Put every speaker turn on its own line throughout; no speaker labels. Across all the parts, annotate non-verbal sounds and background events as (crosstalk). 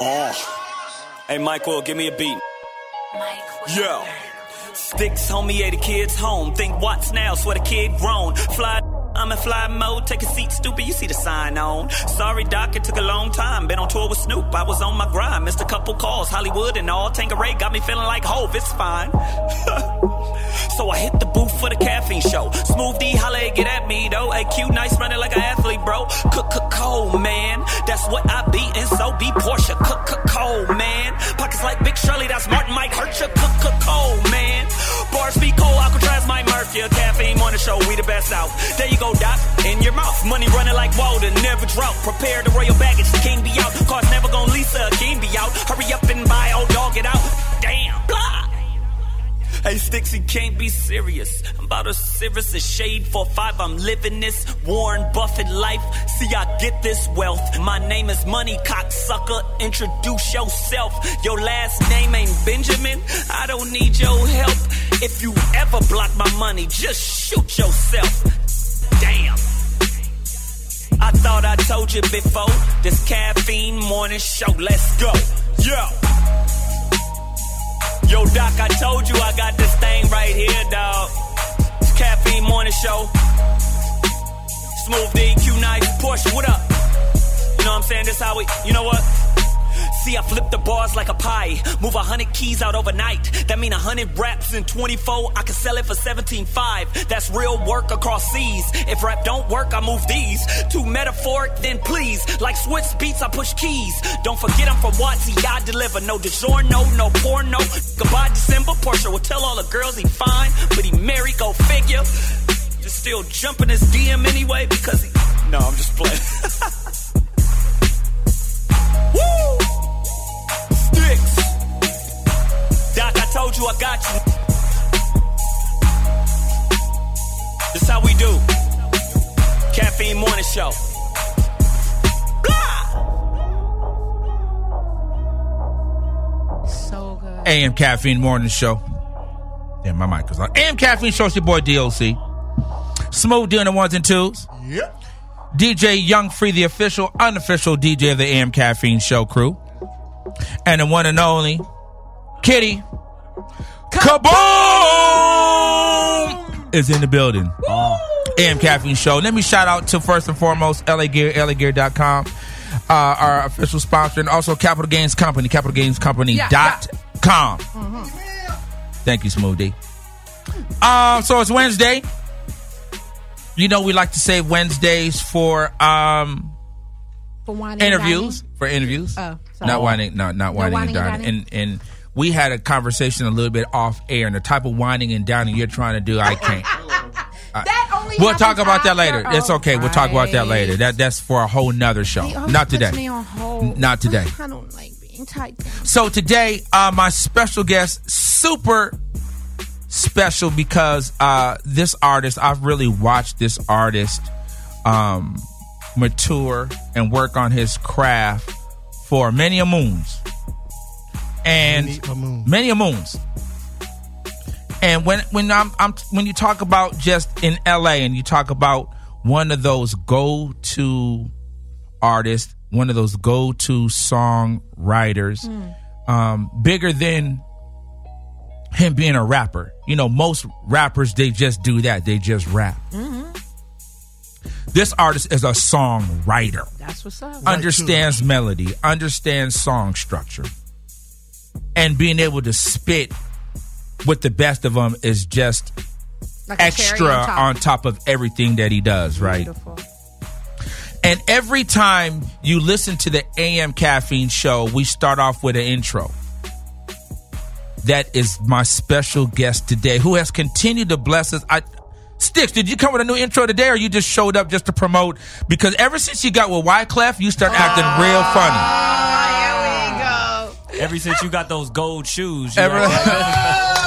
Oh. Hey, Michael, give me a beat. Michael. Yeah. Sticks, homie, hey, the kids home. Think what's now, swear the kid grown. Fly. I'm in fly mode, take a seat, stupid. You see the sign on. Sorry, Doc, it took a long time. Been on tour with Snoop, I was on my grind. Missed a couple calls, Hollywood and all. Tanqueray got me feeling like Hove, it's fine. (laughs) so I hit the booth for the caffeine show. Smooth D, holla, get at me though. AQ, nice running like an athlete, bro. Cook, cook, cold, man. That's what I be, and so be Porsche. Cook, cook, cold, man. Pockets like Big Shirley, that's Martin Mike hurt you. Cook, cook, cold, man. Bars be cold, Alcatraz might murk you. Caffeine on the show, we the best out. There you go, Doc, in your mouth. Money running like water, never drought. Prepare the royal baggage, the king be out. Cars never gon' Lisa, king be out. Hurry up and buy, old dog, it out. Damn, blah. Hey, you can't be serious. I'm about as serious Shade for five. I'm living this Warren Buffett life. See, I get this wealth. My name is Money Cocksucker. Introduce yourself. Your last name ain't Benjamin. I don't need your help. If you ever block my money, just shoot yourself. Damn. I thought I told you before. This caffeine morning show. Let's go. Yo. Yo, Doc, I told you I got this thing right here, dog. It's caffeine morning show. Smooth D, Q Nice, Porsche, what up? You know what I'm saying? This how we, you know what? See, I flip the bars like a pie. Move a hundred keys out overnight. That mean a hundred raps in 24. I can sell it for 17.5. That's real work across seas. If rap don't work, I move these. Too metaphoric, then please. Like Swiss beats, I push keys. Don't forget I'm from Watsy. I deliver no DiGiorno, no no porno. Goodbye December. Porsche will tell all the girls he fine, but he married. Go figure. Just still jumping his DM anyway because he. No, I'm just playing. (laughs) told you I got you. This how we do. Caffeine morning show.
So good.
AM Caffeine Morning Show. Damn, my mic was on. AM Caffeine Show, it's your boy DOC. Smooth doing the ones and twos.
Yep.
DJ Young Free, the official, unofficial DJ of the AM Caffeine Show crew. And the one and only Kitty Kaboom is in the building. AM Caffeine Show. Let me shout out to first and foremost LA Gear, LAGear.com, uh, our official sponsor, and also Capital Gains Company, capitalgainscompany.com. Thank you, Smoothie. Um, so it's Wednesday. You know, we like to save Wednesdays for um
For wine and
interviews for interviews.
Oh, sorry.
not whining, not not whining,
whining
and
and
dining. And and we had a conversation a little bit off air, and the type of whining and dining you're trying to do, I can't. (laughs) We'll talk about that later. It's
Oh,
okay. We'll talk about that later. That that's for a whole nother show. Not today.
me on hold.
Not today. (laughs)
I don't like being tied. in.
So today, uh, my special guest, super special because uh, this artist, I've really watched this artist um, mature and work on his craft for many a moons, and
Many a moon.
many a moons. And when when I'm, I'm when you talk about just in LA and you talk about one of those go to artists, one of those go to songwriters, um, bigger than him being a rapper. You know, most rappers they just do that; they just rap. This artist is a songwriter
That's what's up.
understands melody, understands song structure, and being able to spit with the best of them is just
Like
extra
on top.
on top of everything that he does, right?
Beautiful.
And every time you listen to the AM Caffeine show, we start off with an intro. That is my special guest today, who has continued to bless us. I, Sticks, did you come with a new intro today, or you just showed up just to promote? Because ever since you got with Wyclef, you start acting real funny.
Ever since you got those gold shoes, you
Ever-
like- (laughs)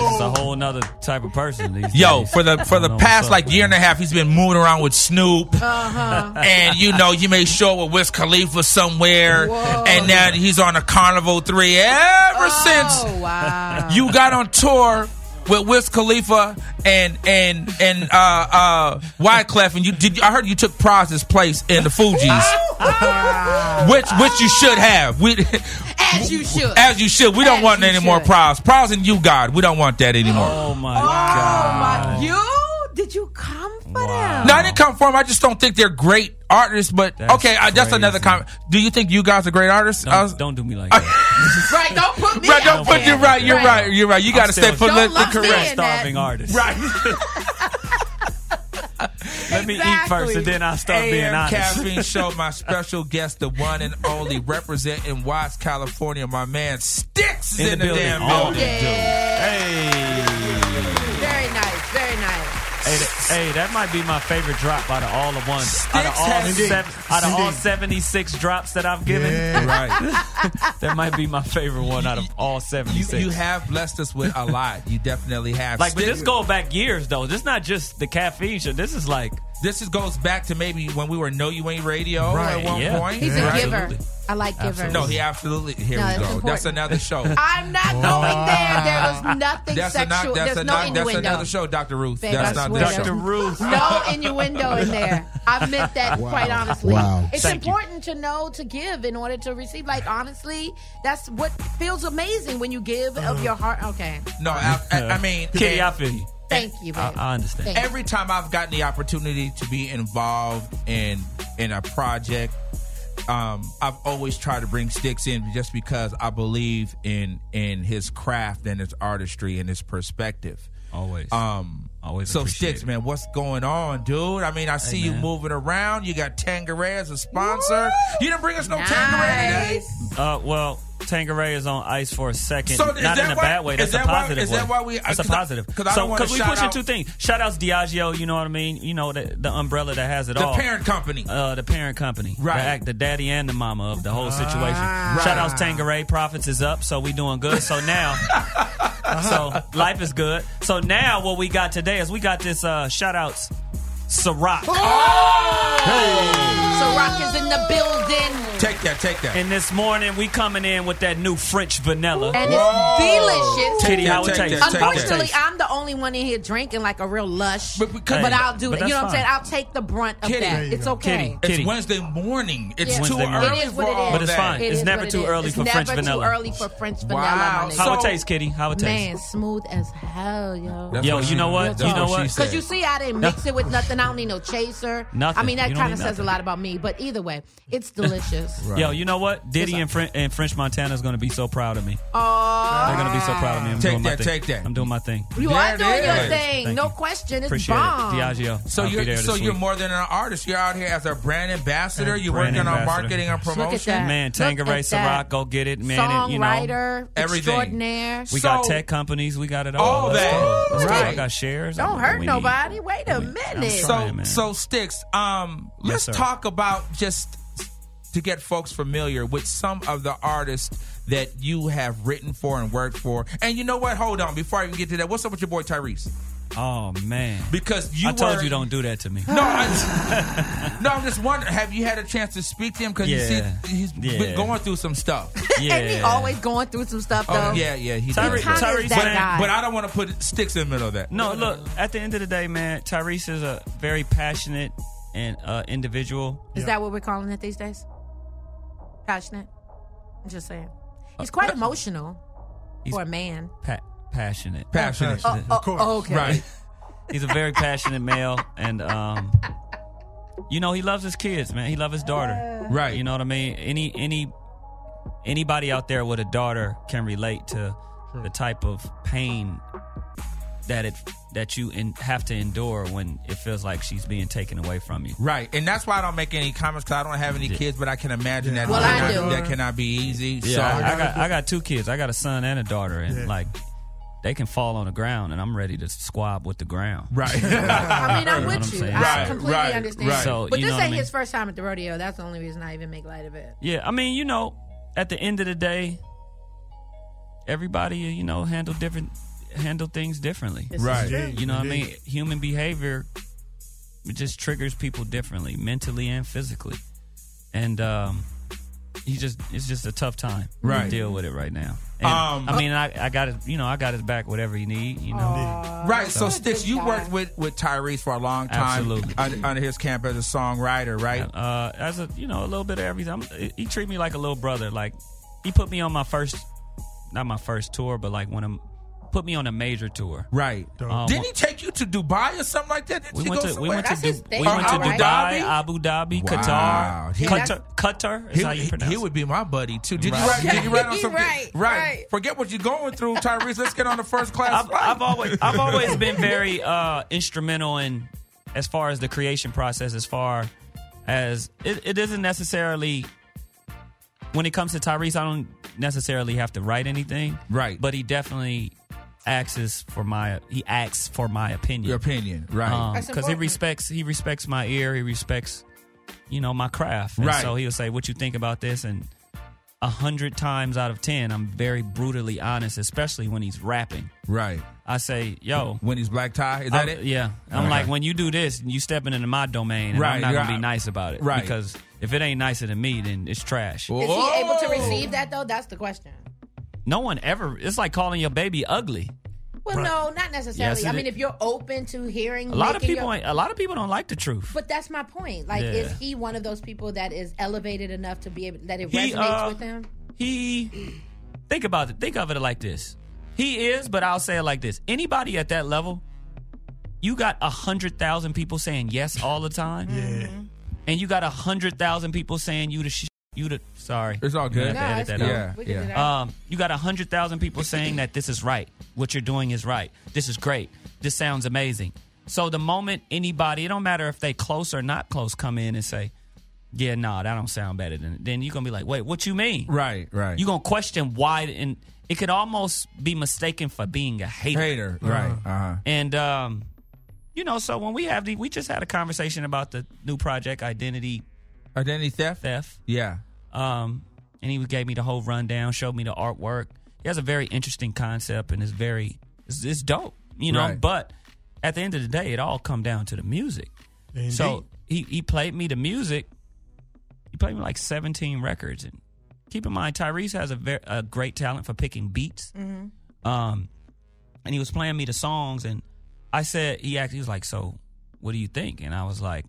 it's a whole nother type of person. These
Yo,
days.
for the for the
don't
past
what's up
like
with
year and a half, he's been moving around with Snoop,
Uh-huh.
and you know you may show up with Wiz Khalifa somewhere, and now he's on a Carnival Three. Ever since
Oh wow.
you got on tour with Wiz Khalifa and and and uh uh Wyclef, and you did. I heard you took Praz's place in the Fugees. (laughs) which which you should have. We
As you should.
as you should. We don't
As
want
you
any more
should.
prize. Prize and you, God. We don't want that anymore.
Oh my god.
Oh
god.
my! You did you come for
Wow.
them?
No, I didn't come for them. I just don't think they're great artists. But
That's
okay, I, that's another comment. Do you think you guys are great artists?
Don't,
was-
don't do me like (laughs) that.
Right? Don't put me.
right, don't put you right. You're right. You're right. You got to stay
still-
politically correct.
in that.
Starving artist.
Right. (laughs)
Let me eat first, and then I'll start being
AM
honest.
Caffeine (laughs) Show, my special guest, the one and only representing Watts, California, my man Sticks in,
In the
the,
building.
damn
Oh,
building.
Hey. Hey, that, hey, that might be my favorite drop out of all the ones. Out of all,
has-
seven, out of all 76 drops that I've given, (laughs)
Right.
that might be my favorite one out of all 76.
you have blessed us with a lot. You definitely have.
like, but
Sticks-
this go back years though. This is not just the caffeine show. This is like
this is, goes back to maybe when we were No You Ain't Radio
Right.
at one
Yeah.
point.
He's
Yeah.
a giver.
Absolutely.
I like givers.
No, he absolutely. Here
No,
we go.
important.
That's another show. (laughs)
I'm not oh. going there. There was nothing
That's,
sexual.
another, that's,
There's no
another, that's
innuendo.
another show, Dr. Ruth.
Babe,
that's
I
not this show.
Dr. Ruth.
No innuendo in there. I meant that (laughs) quite honestly.
Wow.
It's
Thank you.
important to know to give in order to receive. Like honestly, that's what feels amazing when you give of uh. your heart. Okay,
No, I, I, I mean, (laughs)
Kitty,
and
I feel you.
Thank you,
I. I understand.
Thank you.
every time I've gotten the opportunity to be involved in in a project, um, I've always tried to bring Sticks in just because I believe in in his craft and his artistry and his perspective.
Always.
Um,
Always
So Sticks,
it.
man, what's going on, dude? I mean, I see you moving around. You got Tangeray as a sponsor. You didn't bring us no Tangeray today.
Uh, well, Tangeray is on ice for a second.
So
Not in a
why-
bad way. That's a
that why-
positive
is
way.
that why we-
That's a
positive.
positive.
'cause I
so we pushing
out-
two things. Shout outs Diageo. You know what I mean. You know the, the umbrella that has it
The
all.
The parent company.
Uh, the parent company,
Right.
The, act, the daddy and the mama of the whole situation.
Right.
Shout outs Tangeray, profits is up, so we doing good. So now, (laughs) so life is good. So now, what we got today is we got this uh, shout outs, Ciroc. Oh!
So Rock is in the building,
Take that, take that.
And this morning we coming in with that new French vanilla.
and
Whoa.
it's delicious.
Kitty, how it tastes?
that, that.
Unfortunately, I'm the only one in here drinking like a real lush.
But
But,
because-
I'll do
But
it. You know
that's
what I'm saying? I'll take the brunt of
Kitty.
that. It's okay.
Kitty.
It's
Kitty.
Wednesday morning. It's
Yeah.
too
Wednesday morning.
early
It is
for
what it
all
is.
But it's fine.
It
It's never
what it
too
is.
early
It's
for
never
French
too
vanilla.
early for French vanilla,
Wow.
my nigga.
How
So-
it tastes, Kitty? How it tastes?
Man, smooth as hell, yo.
That's
Yo, you know what? You know what?
Because you see, I didn't mix it with (laughs) nothing. I don't need no chaser.
Nothing.
I mean, that kind of
need
says a lot about me. But either way, it's (laughs) delicious.
Yo, you know what? Diddy and, Fren- and French Montana is going to be so proud of me.
Oh,
They're going to be so proud of me. I'm
Take
doing my
that,
thing.
take that.
I'm doing my thing.
you
There
are doing your thing.
Thank
no
you.
question. It's
Appreciate
bomb.
it. Diageo.
So
I'll
you're
there
so you're
week.
more than an artist. You're out here as a brand ambassador. You're
Brand
working on marketing and
Look at
promotion.
that.
Man,
Look
Tangeray
at that.
Ciroc, go get it, man. and, you know,
Songwriter,
everything.
extraordinaire.
we got tech companies. We got it all.
All that.
go. Let's go.
Right.
I got shares.
Don't hurt nobody. Wait a
I'm
So
man.
so sticks. Um, let's
sir.
talk about just to get folks familiar with some of the artists that you have written for and worked for. And you know what? Hold on, before I even get to that, what's up with your boy Tyrese?
Oh man.
Because you
I told
were-
you don't do that to me.
No, I, (laughs) no, I'm just wondering. Have you had a chance to speak to him? Because you see, he's
Yeah.
been going through some stuff. (laughs)
Yeah.
And he always going through some stuff though.
Oh yeah, yeah, he
Tyre-
does.
Kinda
Tyrese
is that
man,
guy.
But I don't want to put sticks in the middle of that.
No, look. At the end of the day, man, Tyrese is a very passionate and uh, individual.
Is that what we're calling it these days? Passionate. I'm just saying. He's quite emotional
He's
for a man.
pa- passionate.
Passionate.
Oh, oh,
course.
okay.
Right. (laughs)
He's a very passionate male, and um, you know he loves his kids, man. He loves his daughter.
Right.
You know what I mean? Any any anybody out there with a daughter can relate to the type of pain that it that you in, have to endure when it feels like she's being taken away from you.
Right, and that's why I don't make any comments because I don't have any kids, but I can imagine that
Well, I
cannot,
do.
that cannot be easy.
Yeah,
so,
I, I got I got two kids. I got a son and a daughter, and
Yeah.
like they can fall on the ground, and I'm ready to squab with the ground.
right, (laughs)
I mean, I'm
You know
with
I'm
you.
saying?
I
Right,
completely
right,
understand.
right.
So,
but
you
this
know what I
ain't
mean?
his first time at the rodeo. That's the only reason I even make light of it.
Yeah, I mean, you know, at the end of the day, everybody, you know, handle different handle things differently.
This
Right.
You know what I mean? Human behavior it just triggers people differently, mentally and physically. And um, he just it's just a tough time
Right.
to deal with it right now.
Um,
I mean, I, I got it. You know, I got his back. Whatever you need. You know.
Right. So,
a
Sticks,
good
you worked with, with Tyrese for a long time
Absolutely.
under, under his camp as a songwriter, right?
Uh, as a you know, a little bit of everything. I'm, he treat me like a little brother. Like he put me on my first, not my first tour, but like when I'm put me on a major tour.
Right.
Um,
Didn't he take you to Dubai or something like that? Did
We went to we went to Du- we went to
Abu
Dubai,
Dhabi?
Abu Dhabi,
Wow.
Qatar,
He-
Qatar, Qatar is
He,
how you pronounce
he
it.
would be my buddy too. Did
Right.
you write? Did you write on (laughs) something?
Right, right.
Forget what you're going through, Tyrese. Let's get on the first class
I've. I've always I've always been very uh, instrumental in as far as the creation process. As far as it, it isn't necessarily when it comes to Tyrese, I don't necessarily have to write anything.
Right.
but he definitely asks for my he asks for my opinion.
Your opinion, right?
Um, That's
because he respects he respects my ear. He respects you know my craft. And
Right.
So he'll say, "What you think about this?" and a hundred times out of ten, I'm very brutally honest, especially when he's rapping.
right.
I say, "Yo."
When he's black tie, is that
I-
it?
Yeah, I'm
Okay.
like when you do this, you stepping into my domain, and
Right,
I'm not gonna
right.
be nice about it,
Right.
Because if it ain't nicer than me, then it's trash.
Whoa.
Is he able to receive that though? That's the question.
No one ever. It's like calling your baby ugly.
Well, no, not necessarily.
Yes,
I mean, if you're open to hearing,
A lot of people,
your-
a lot of people don't like the truth.
But that's my point. Like,
Yeah.
is he one of those people that is elevated enough to be able that it
He,
resonates
uh,
with him?
He think about it. Think of it like this. He is, but I'll say it like this: anybody at that level, you got a hundred thousand people saying yes all the time,
Yeah.
and you got a hundred thousand people saying you the sh- you the sorry.
It's all good.
You have to
No,
edit that
cool.
out.
Yeah, yeah.
Um, you got a hundred thousand people saying that this is right. What you're doing is right. This is great. This sounds amazing. So the moment anybody, it don't matter if they close or not close, come in and say, "Yeah, no, that don't sound better," than then you're gonna be like, "Wait, what you mean?"
Right, right.
You're gonna question why, and it could almost be mistaken for being a hater.
hater, right? Uh huh.
And um, you know, so when we have the, we just had a conversation about the new project, Identity
Identity theft.
Theft.
Yeah.
Um, and he gave me the whole rundown, showed me the artwork. He has a very interesting concept and it's very, it's, it's dope, you know.
Right.
But at the end of the day, it all come down to the music.
Indeed.
So he he played me the music. He played me like seventeen records, and keep in mind Tyrese has a very a great talent for picking beats. Um, and he was playing me the songs, and I said he actually was like, "So, what do you think?" And I was like,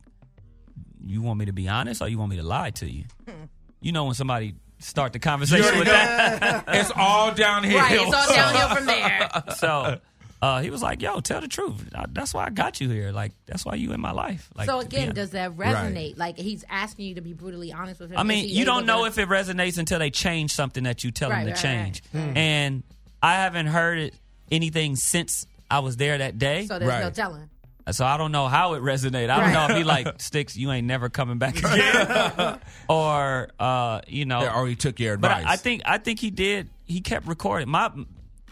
"You want me to be honest, or you want me to lie to you?" You know when somebody start the conversation with that. (laughs)
It's all downhill.
right, it's all downhill from there. (laughs)
so uh, he was like, "Yo, tell the truth. I- That's why I got you here. Like that's why you in my life." Like
so again,
honest.
does that resonate? Like he's asking you to be brutally honest with him.
I mean, you don't know
to-
if it resonates until they change something that you tell
Right,
them to
right, right.
change. And I haven't heard it, anything since I was there that day.
So
So,
there's no
Right.
Telling.
I don't know how it resonated. I don't know if he like sticks. You ain't never coming back (laughs) again, or uh, you know,
Yeah, or he took your
but
advice.
I, I think I think he did. He kept recording. My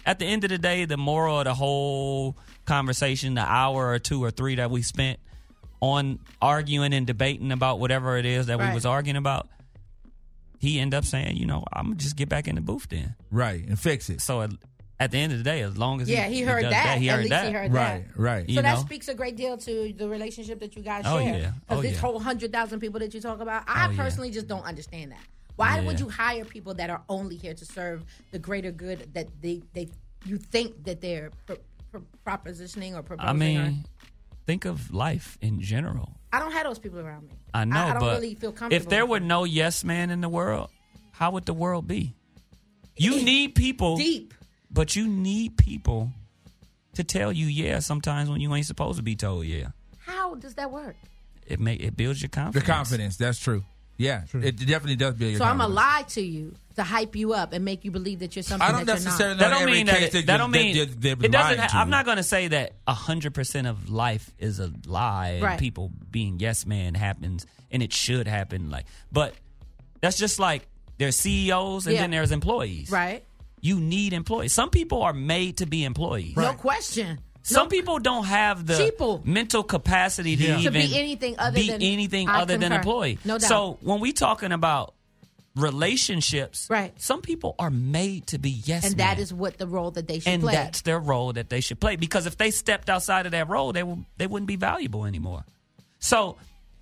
at the end of the day, the moral of the whole conversation, the hour or two or three that we spent on arguing and debating about whatever it is that we was arguing about, he ended up saying, you know, I'm gonna just get back in the booth then.
right and fix it.
So at, at the end of the day, as long as
Yeah, he heard
does
that.
he
At
heard
least
that.
he heard
Right,
that.
right.
You
So that
know?
speaks a great deal to the relationship that you guys
Oh,
share.
yeah.
Because
Oh,
this
yeah.
whole hundred thousand people that you talk about, I
Oh, yeah.
personally just don't understand that. Why
Yeah.
would you hire people that are only here to serve the greater good that they they you think that they're pro, pro, propositioning or proposing?
I
or-
mean, think of life in general.
I don't have those people around me.
I know,
I, don't
but
really feel comfortable.
if there were no yes man in the world, how would the world be? You need people,
deep,
but you need people to tell you yeah sometimes when you ain't supposed to be told yeah.
how does that work?
It make it builds your
the
confidence.
confidence. That's true. Yeah, it definitely does build your
So I'm gonna lie to you to hype you up and make you believe that you're something
I don't
that
necessarily
you're
That don't mean that. It,
that,
that don't mean
that, that, that
it doesn't. Ha- I'm not going to say that hundred percent of life is a lie and
Right.
people being yes man happens and it should happen. Like, but that's just like there's CEOs and
Yeah.
then there's employees.
Right?
You need employees. Some people are made to be employees.
No question.
Some people don't have the
Sheeple.
mental capacity to
Yeah.
To
even
be anything other
be
than-
anything
I
other than employee.
No doubt.
So when we talking about relationships,
Right.
Some people are made to be yes,
and
man.
that is what the role that they should
and
play.
that's their role that they should play. Because if they stepped outside of that role, they will, they wouldn't be valuable anymore. So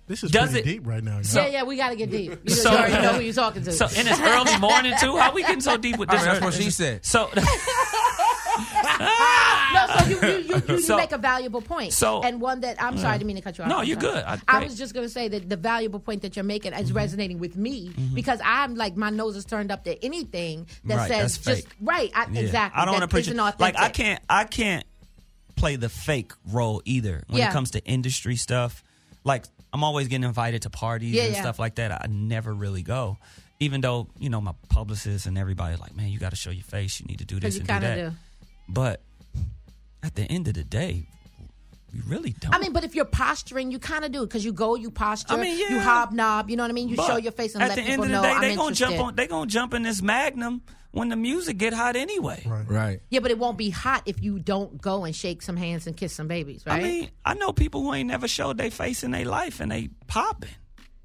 This is
Does
pretty
it-
deep right now.
So-
yeah, yeah, we got to get deep. You,
So-
you already know who you're talking to.
So and it's early morning too. How we getting so deep with this?
mean, that's what she said.
So (laughs)
no, so you, you, you, you
So-
make a valuable point.
so-
and one that I'm sorry, I didn't mean to cut you off.
No, you're good. I-
I.
Mm-hmm.
was just going to say that the valuable point that you're making is resonating with me because I'm like my nose is turned up to anything that
Right,
says just
fake.
right. I,
Yeah.
Exactly.
I don't
that
want to preach it. Like I can't I can't play the fake role either when
Yeah.
it comes to industry stuff. Like I'm always getting invited to parties
Yeah,
and
yeah.
stuff like that. I never really go. Even though, you know, my publicist and everybody's like, Man, you gotta show your face, you need to do this
you
and do that.
do.
But at the end of the day, we really don't.
I mean, but if you're posturing, you kind of do it because you go, you posture,
I mean,
you hobnob. You know what I mean? You show your face and
at
let
the
people
end of
know
the day,
I'm
they gonna
interested.
jump on they gonna jump in this magnum when the music get hot anyway.
Right.
Right.
yeah, but it won't be hot if you don't go and shake some hands and kiss some babies, right?
I mean, I know people who ain't never showed their face in their life and they popping.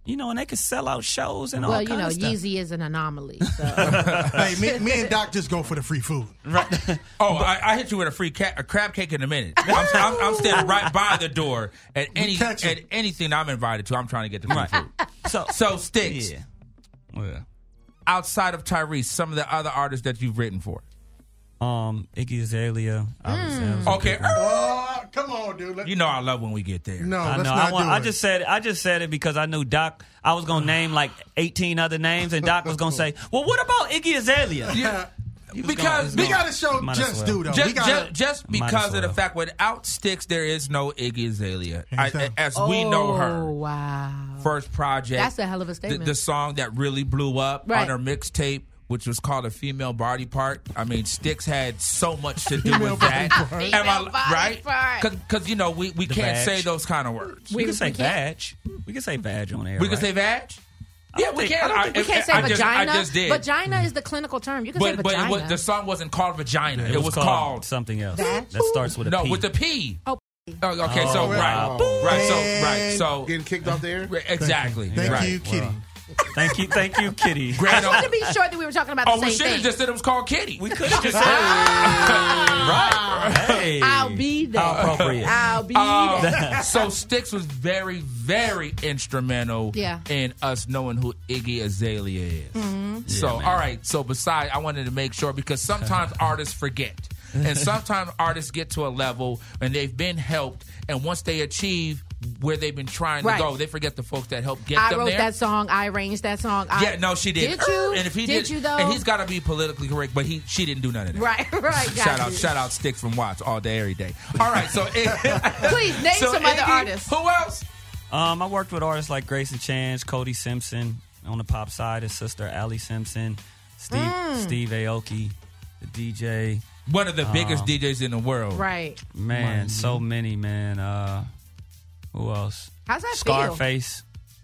You know, and they can sell out shows and all
well, you know,
of stuff.
Yeezy is an anomaly. (laughs) So.
hey, me, me and Doc just go for the free food. (laughs)
Oh, I, I hit you with a free ca- a crab cake in a minute. I'm, I'm, I'm standing right by the door at any at anything I'm invited to. I'm trying to get the free
Right.
food.
So,
So sticks
yeah. Well,
outside of Tyrese, some of the other artists that you've written for.
um, Iggy Azalea. obviously, that
Okay,
big.
Oh, come on, dude. Let,
you know I love when we get there.
no,
I
let's
know.
not
I, want,
do
I
it.
just said. I just said it because I knew Doc. I was gonna name like eighteen other names, and Doc was gonna (laughs) say, "Well, what about Iggy Azalea?"
Yeah,
was
because
gonna-
we got to show
Might as
just
well.
do though. we
just,
gotta,
just, just
Might as
because of the
well.
fact without Sticks there is no Iggy Azalea. I,
Hands down.
as we know
Oh,
her
wow.
first project.
That's a hell of a
the,
statement.
the song that really blew up
Right.
on her mixtape, which was called a female body part. I mean, Sticks had so much to do with that.
part.
Am
Female
I-
body
right?
part.
Because you know we, we can't
badge.
say those kind of words.
We,
We-
can say
we can't-
We can say vag on air.
We can
right?
say vag.
I
Yeah, we
think-
can.
I don't think
We can't say
I just,
vagina.
I just did.
Vagina is the clinical term. You can say
but but
vagina.
it was, the song wasn't called vagina.
It,
It,
was,
was, called,
something else
Vag?
that starts with a
no
P.
with the P.
Oh,
Oh, okay, so
Oh,
right,
wow.
right, so right, so
Getting kicked off the air.
exactly.
Thank
right.
you, Kitty.
Thank you, thank you, Kitty. (laughs)
I
Grand
just wanted to be sure that we were talking about the
Oh,
the
we
same
should have
thing.
just said it was called Kitty.
We could have (laughs) just said right. Hey,
I'll be there.
How appropriate.
I'll be
Um,
there. (laughs)
so Sticks was very, very instrumental
Yeah.
in us knowing who Iggy Azalea is.
Mm-hmm.
So,
Yeah,
all right. So, besides, I wanted to make sure because sometimes artists forget, and sometimes artists get to a level and they've been helped, and once they achieve where they've been trying
Right.
to go, they forget the folks that helped get
I
them
wrote that song. I arranged that song. I,
yeah, no, she did.
Did you?
And if he
did,
did,
you though?
and he's got to be politically correct, but he she didn't do none of that.
right, (laughs) right.
Shout
you.
out, shout out, Sticks from Watts all day, every day. All right, so (laughs)
Please name
so
some other artists.
Who else?
Um, I worked with artists like Grayson Chance, Cody Simpson on the pop side, his sister Allie Simpson, Steve
Mm.
Steve Aoki, the DJ.
One of the biggest
Um,
DJs in the world.
Right.
Man, so many man. Uh, who else?
How's that feel?
Scarface.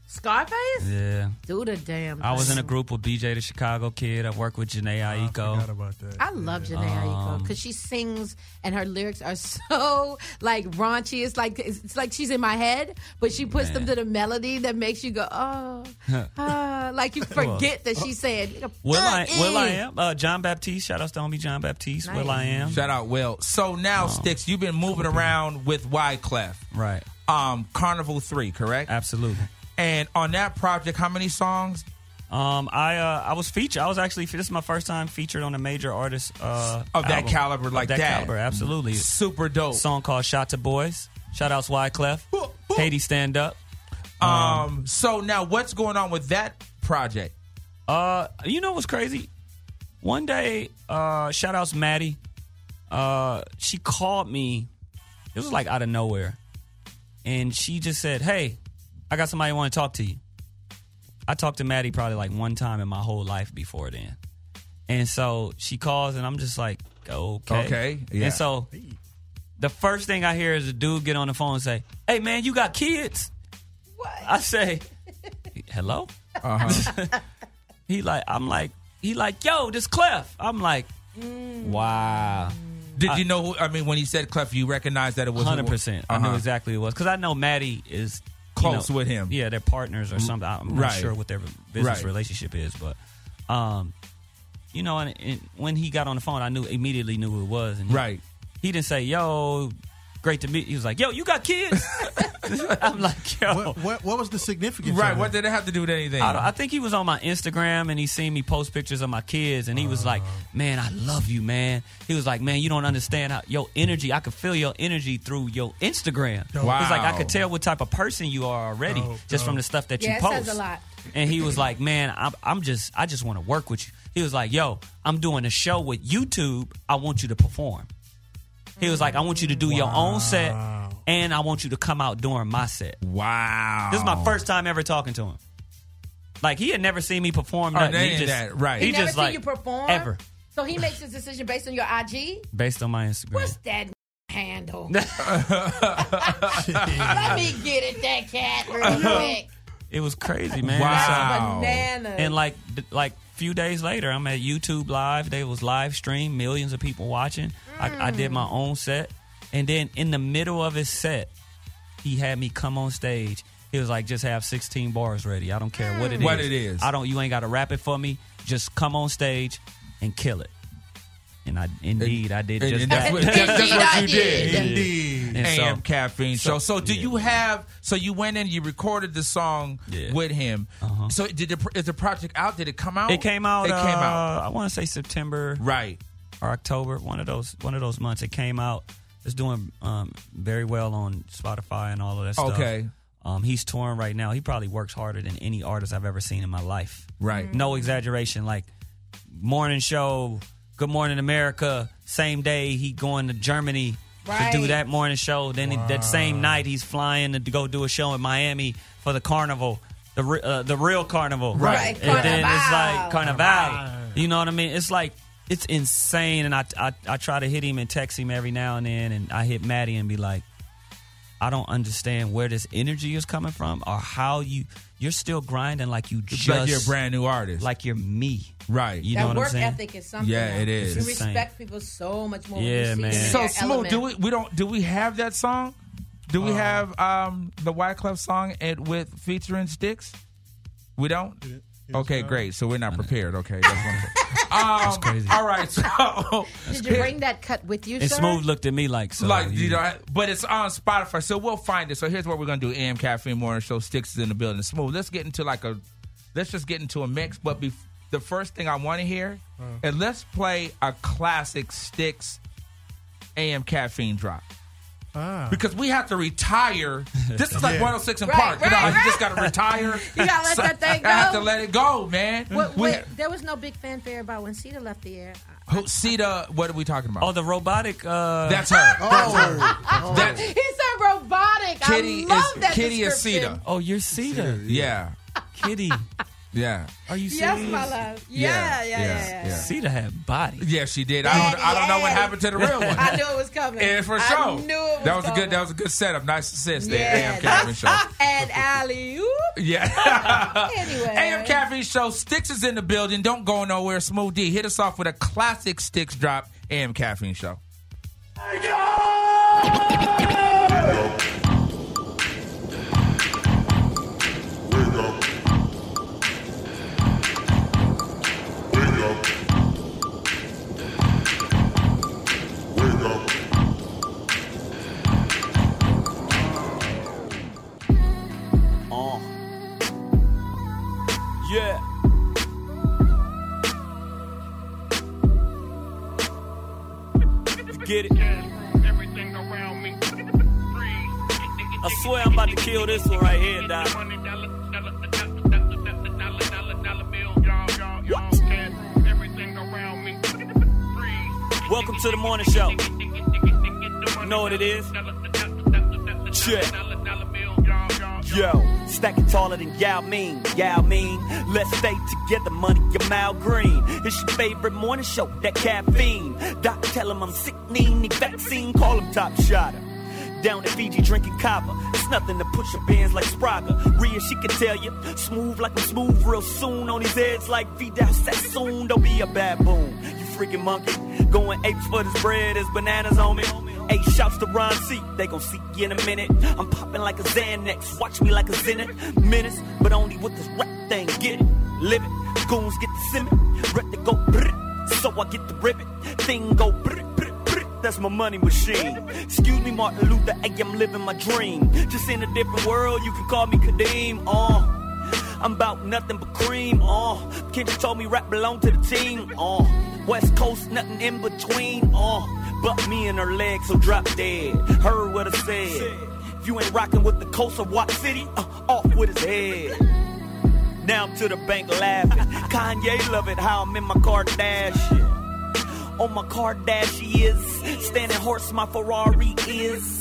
Scarface?
Yeah,
Do the damn.
I was in a group with BJ the Chicago Kid. I worked with Janae
I forgot
Aiko.
about that.
I love Janae Aiko because she sings and her lyrics are (laughs) so like raunchy. It's like it's, it's like she's in my head, but she puts them to the melody that makes you go, oh, (laughs) ah, like you forget that she's saying.
Will I?
"Uh,
Will I
eh."
am? Uh, John Baptiste. Shout out to homie John Baptiste. Will I am?
Shout out Will. So now, Sticks, you've been moving around with Wyclef.
Right.
Um, Carnival 3, correct?
Absolutely.
And on that project, how many songs?
Um, I uh, I was featured. I was actually this is my first time featured on a major artist uh,
Of that
album.
caliber like
that.
that.
caliber, absolutely.
Super dope.
song called "Shot to Boys." Shout outs Wyclef, Haiti Stand Up.
Um, so now what's going on with that project?
Uh, you know what's crazy? One day, uh, shout outs Maddie. Uh, she called me. It was like out of nowhere, and she just said, "Hey, I got somebody want to talk to you." I talked to Maddie probably like one time in my whole life before then, and so she calls, and I'm just like, "Okay,
Okay, yeah.
And so, the first thing I hear is a dude get on the phone and say, "Hey, man, you got kids?" What? I say, "Hello." Uh-huh. (laughs) he like I'm like he like yo this Clef. I'm like wow.
Did you know? Who, I mean, when he said Clef, you recognized that it was
Hundred percent. I
Uh-huh.
knew exactly who it was because I know Maddie is you
Close
know,
with him.
Yeah, they're partners or something. I'm not
Right.
sure what their business
Right.
relationship is, but um, you know, and, and when he got on the phone, I knew immediately knew who it was. And he,
Right.
He didn't say, "Yo, great to meet. you." He was like, "Yo, you got kids?" (laughs) I'm like, "Yo."
What, what, what was the significance?
Right.
of
What did it have to do with anything?
I, I think he was on my Instagram and he seen me post pictures of my kids and he was like, uh-huh. "Man, I love you, man." He was like, "Man, you don't understand how your energy. I could feel your energy through your Instagram."
Wow.
He's like, "I could tell what type of person you are already
Dope,
just from the stuff that
Yeah,
you post."
says a lot.
And he was like, "Man, I'm, I'm just, I just want to work with you." He was like, "Yo, I'm doing a show with YouTube. I want you to perform." He was like, "I want you to do your own set, and I want you to come out during my set."
wow.
This is my first time ever talking to him. Like he had never seen me perform.
Oh,
Nothing. he just,
that, right.
He
He never
just
seen
like
you perform
ever
So he makes his decision based on your IG.
based on my Instagram.
What's that handle? (laughs) Let me get it, that cat, real (laughs) quick.
It was crazy, man.
Wow.
That's bananas.
And like like few days later, I'm at YouTube Live. They was live stream, millions of people watching. I, I did my own set, and then in the middle of his set, he had me come on stage. He was like, "Just have 16 bars ready. I don't care what it mm. is.
What it is.
I don't. You ain't got to rap it for me. Just come on stage and kill it." And I indeed I did
And-
just
and
that.
that's what, that's, that's (laughs) what you
did.
did.
Indeed.
And so-
AM caffeine show. So, do
yeah.
you have? So you went in, you recorded the song
Yeah.
with him.
Uh-huh.
So did the, is the project out? Did it come out?
It came out.
It came out.
uh, I want to say September
Right.
or October. One of those. One of those months. It came out. It's doing um, very well on Spotify and all of that stuff.
Okay.
Um, he's touring right now. He probably works harder than any artist I've ever seen in my life.
Right.
No exaggeration. Like morning show, Good Morning America. Same day he going to Germany to do that morning show. Then he- that same night he's flying to go do a show in Miami for the carnival, the uh, the real carnival.
Right.
And then it's like
Carnival.
carnival. You know what I mean? It's like it's insane. And I, I I try to hit him and text him every now and then, and I hit Maddie and be like. I don't understand where this energy is coming from, or how you you're still grinding like you
It's
just
like you're a brand new artist.
like you're me.
right.
You
that
know what I'm
work
saying?
ethic is something.
Yeah,
else.
it is.
You
It's insane.
respect people so much more.
Yeah,
when you
man.
See
so smooth. Do we? We don't. Do we have that song? Do we have um the Wyclef song it with featuring Sticks? We don't. Okay, great. So we're not prepared. Okay, that's. Um,
That's crazy.
All right, so
Did you bring that cut with you,
And
sir?
Smooth looked at me like, so
like you
you-
know, but it's on Spotify, so we'll find it. So here's what we're gonna do: AM Caffeine Morning Show, Sticks is in the building. Smooth. Let's get into like a, let's just get into a mix. But bef- the first thing I want to hear, and let's play a classic Sticks AM Caffeine drop.
Ah.
Because we have to retire. (laughs) This is like
Yeah.
106 in
Right,
Park. You know,
right,
you just got to retire. (laughs)
You gotta let (laughs) that thing go.
I have to let it go, man.
Wait,
We-
wait, there was no big fanfare about when Cedar left the air.
Who, Sita, what are we talking about?
Oh, the robotic. Uh,
That's her.
Oh,
That's
He said robotic.
Kitty
I love
is
that
Kitty is
description.
Sita.
oh, you're Cedar.
Yeah,
Kitty.
Yeah,
Are you serious?
Yes, my love.
Yeah,
Yeah, yeah,
yeah,
yeah. yeah,
yeah.
Cedar had body.
yeah. She did. I don't. I don't know what happened to the real (laughs) one.
I knew it was coming.
And for sure,
I
sure,
knew it was
that was a good. That was a good setup. Nice assist there.
Yeah,
AM (laughs) (laughs) Caffeine Show.
and alley.
Yeah.
Anyway.
AM Caffeine Show. Sticks is in the building. Don't go nowhere. Smooth D. Hit us off with a classic Sticks drop. AM Caffeine Show.
This one right here, Doc. Welcome to the morning show. You know what it is? Check. Yo, stacking taller than Yao Ming. Yao Ming, let's stay together, money, your mouth green. It's your favorite morning show, that caffeine. Doc, tell him I'm sick, need vaccine, call him top shotter. Down in Fiji drinking kava. It's nothing to push your bands like Spraga. Rhea, she can tell you. Smooth like I'm smooth real soon. On his heads like Vidal Sassoon. Don't be a baboon. You freaking monkey. Going apes for this bread. There's bananas on me. Eight shouts to Ron C. They gon' see you in a minute. I'm popping like a Xanax. Watch me like a Zenith. Menace, but only with this rap thing. Get it, live it. Goons get the simmer. Rep to go brrr. So I get the ribbit. Thing go brrr.
That's my money machine. Excuse me, Martin Luther, hey, I'm living my dream. Just in a different world, you can call me Kadeem. Uh. I'm about nothing but cream. Uh, Kendrick told me rap belong to the team. Uh, West Coast, nothing in between. Uh, but me and her legs, so drop dead. Heard what I said. If you ain't rocking with the coast of Watt City, uh, off with his head. Now I'm to the bank laughing. Kanye love it how I'm in my Kardashian. On my Kardashian, standing horse my Ferrari is.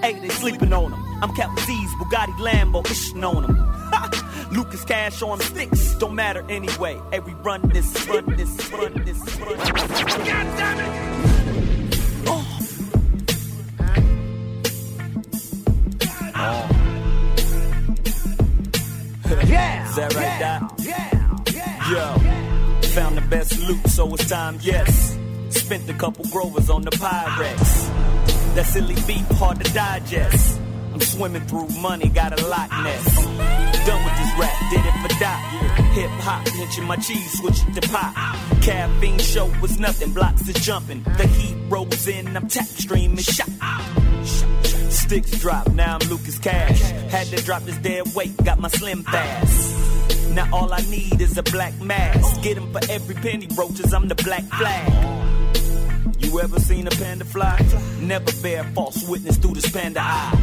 Hey, they sleeping on him. I'm Captain Z's Bugatti Lambo, ishing on him. Lucas Cash on sticks, don't matter anyway. Hey, we run this, run this, run this, run this. God damn it! Oh. Oh.
Yeah.
Is that right,
yeah,
Doc?
Yeah. Yeah.
Yo, found the best loot, so it's time, yes. Spent a couple grovers on the Pyrex. That silly beef, hard to digest. I'm swimming through money, got a Loch Ness. Done with this rap, did it for Doc. Hip hop, pinching my cheese, switching to pop. Caffeine show was nothing, blocks is jumping. The heat rolls in, I'm tap streaming, shot. Sticks drop, now I'm Lucas Cash. Had to drop this dead weight, got my slim fast. Now all I need is a black mask. Get 'em for every penny, roaches, I'm the black flag. You ever seen a panda fly? Never bear false witness through this panda eye.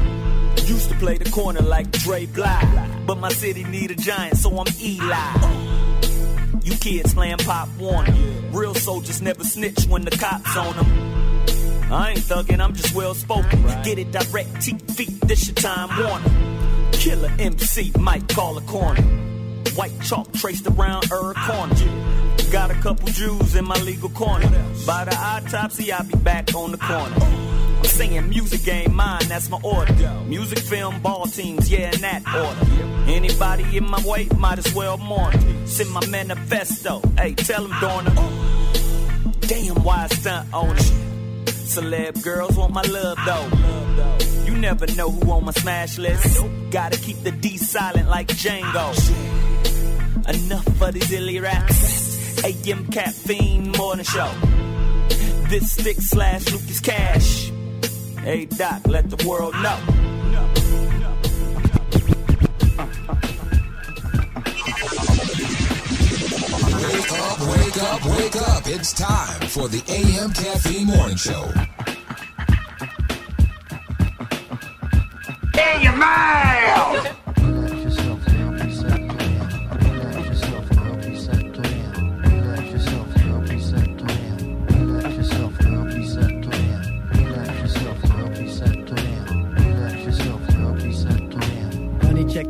Used to play the corner like Dre Bly, but my city need a giant, so I'm Eli. You kids playing Pop Warner. Real soldiers never snitch when the cops on them. I ain't thuggin', I'm just well spoken. Get it direct, TV, this your time warner. Killer MC might call a corner. White chalk traced around her corner. Got a couple Jews in my legal corner. By the autopsy, I'll be back on the corner. I'm singing music game mine, that's my order. Music, film, ball teams, yeah, in that order. Anybody in my way, might as well mourn. Send my manifesto, hey, tell them Dorner. Damn, why I stunt owner? Celeb girls want my love though. You never know who on my smash list. Gotta keep the D silent like Django. Enough of these illy raps. AM caffeine morning show. This stick slash Lucas Cash. Hey Doc, let the world know.
Wake up, wake up, wake up. It's time for the AM Caffeine Morning Show.
In your mouth.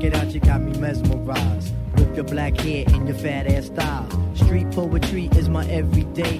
Check it out, you got me mesmerized. With your black hair and your fat ass style. Street poetry is my everyday.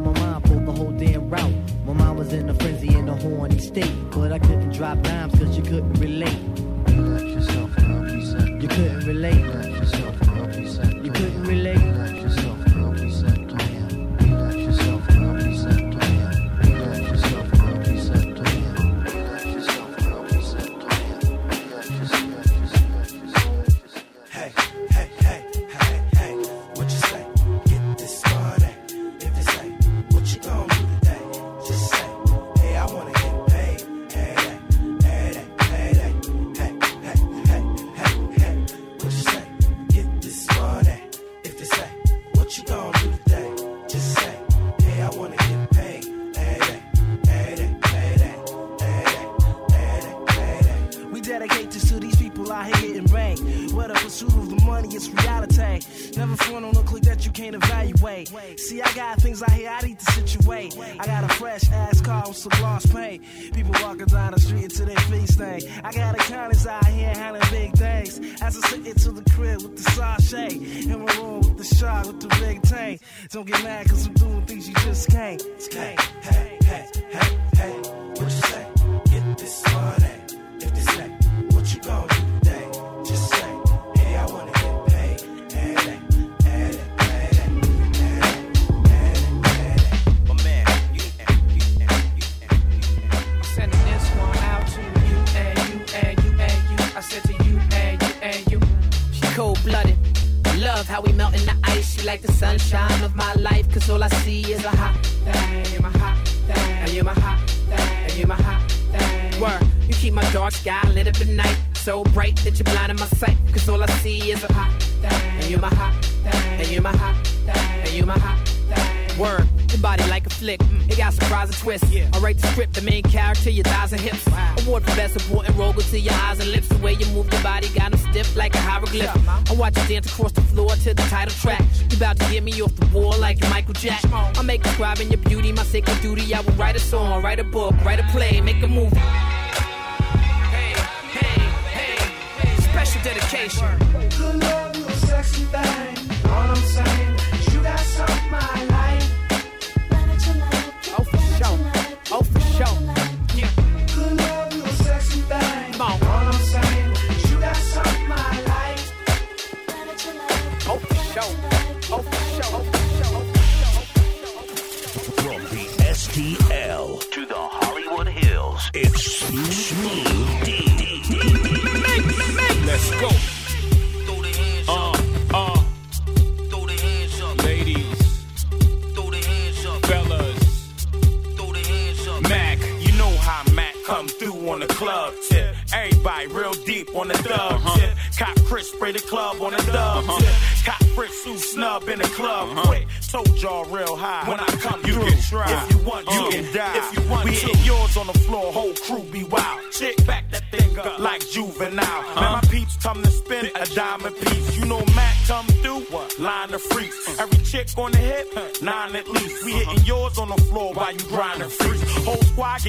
my mind for the whole damn route. My mind was in a frenzy in a horny state. But I couldn't drop dimes cause you couldn't relate.
Relax yourself, girl, be
You couldn't relate.
Relax yourself, girl, be set to
You couldn't relate.
Hot thing. Word. Your body like a flick. Mm, it got surprise and twist. I write the script, the main character, your thighs and hips. Award for best important role, go to your eyes and lips. The way you move your body got them stiff like a hieroglyph. I watch you dance across the floor to the title track. You about to get me off the wall like Michael Jack. I make describing your beauty my sacred duty. I will write a song, write a book, write a play, make a movie. Hey, hey, hey, special dedication.
Good love, you a sexy thing. All I'm saying is you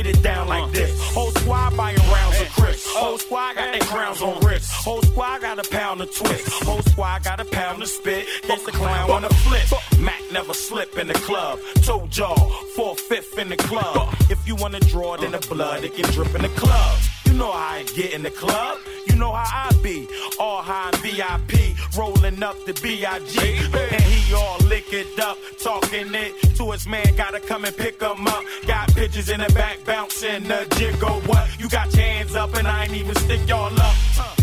get it down like uh. this. Whole squad buying rounds of Chris. Whole squad got their crowns on wrist. Whole squad got a pound of twist. Whole squad got a pound of spit. That's the clown on the flip. Mac never slip in the club. Told y'all, four fifth in the club. If you wanna draw it in the blood, it can drip in the club. You know how I get in the club. You know how I be. All high VIP, rolling up the B.I.G. And he all liquored up, talking it to his man. Gotta come and pick him up. Got pictures in the back, bouncing the jiggle. What? You got your hands up, and I ain't even stick y'all up. Huh.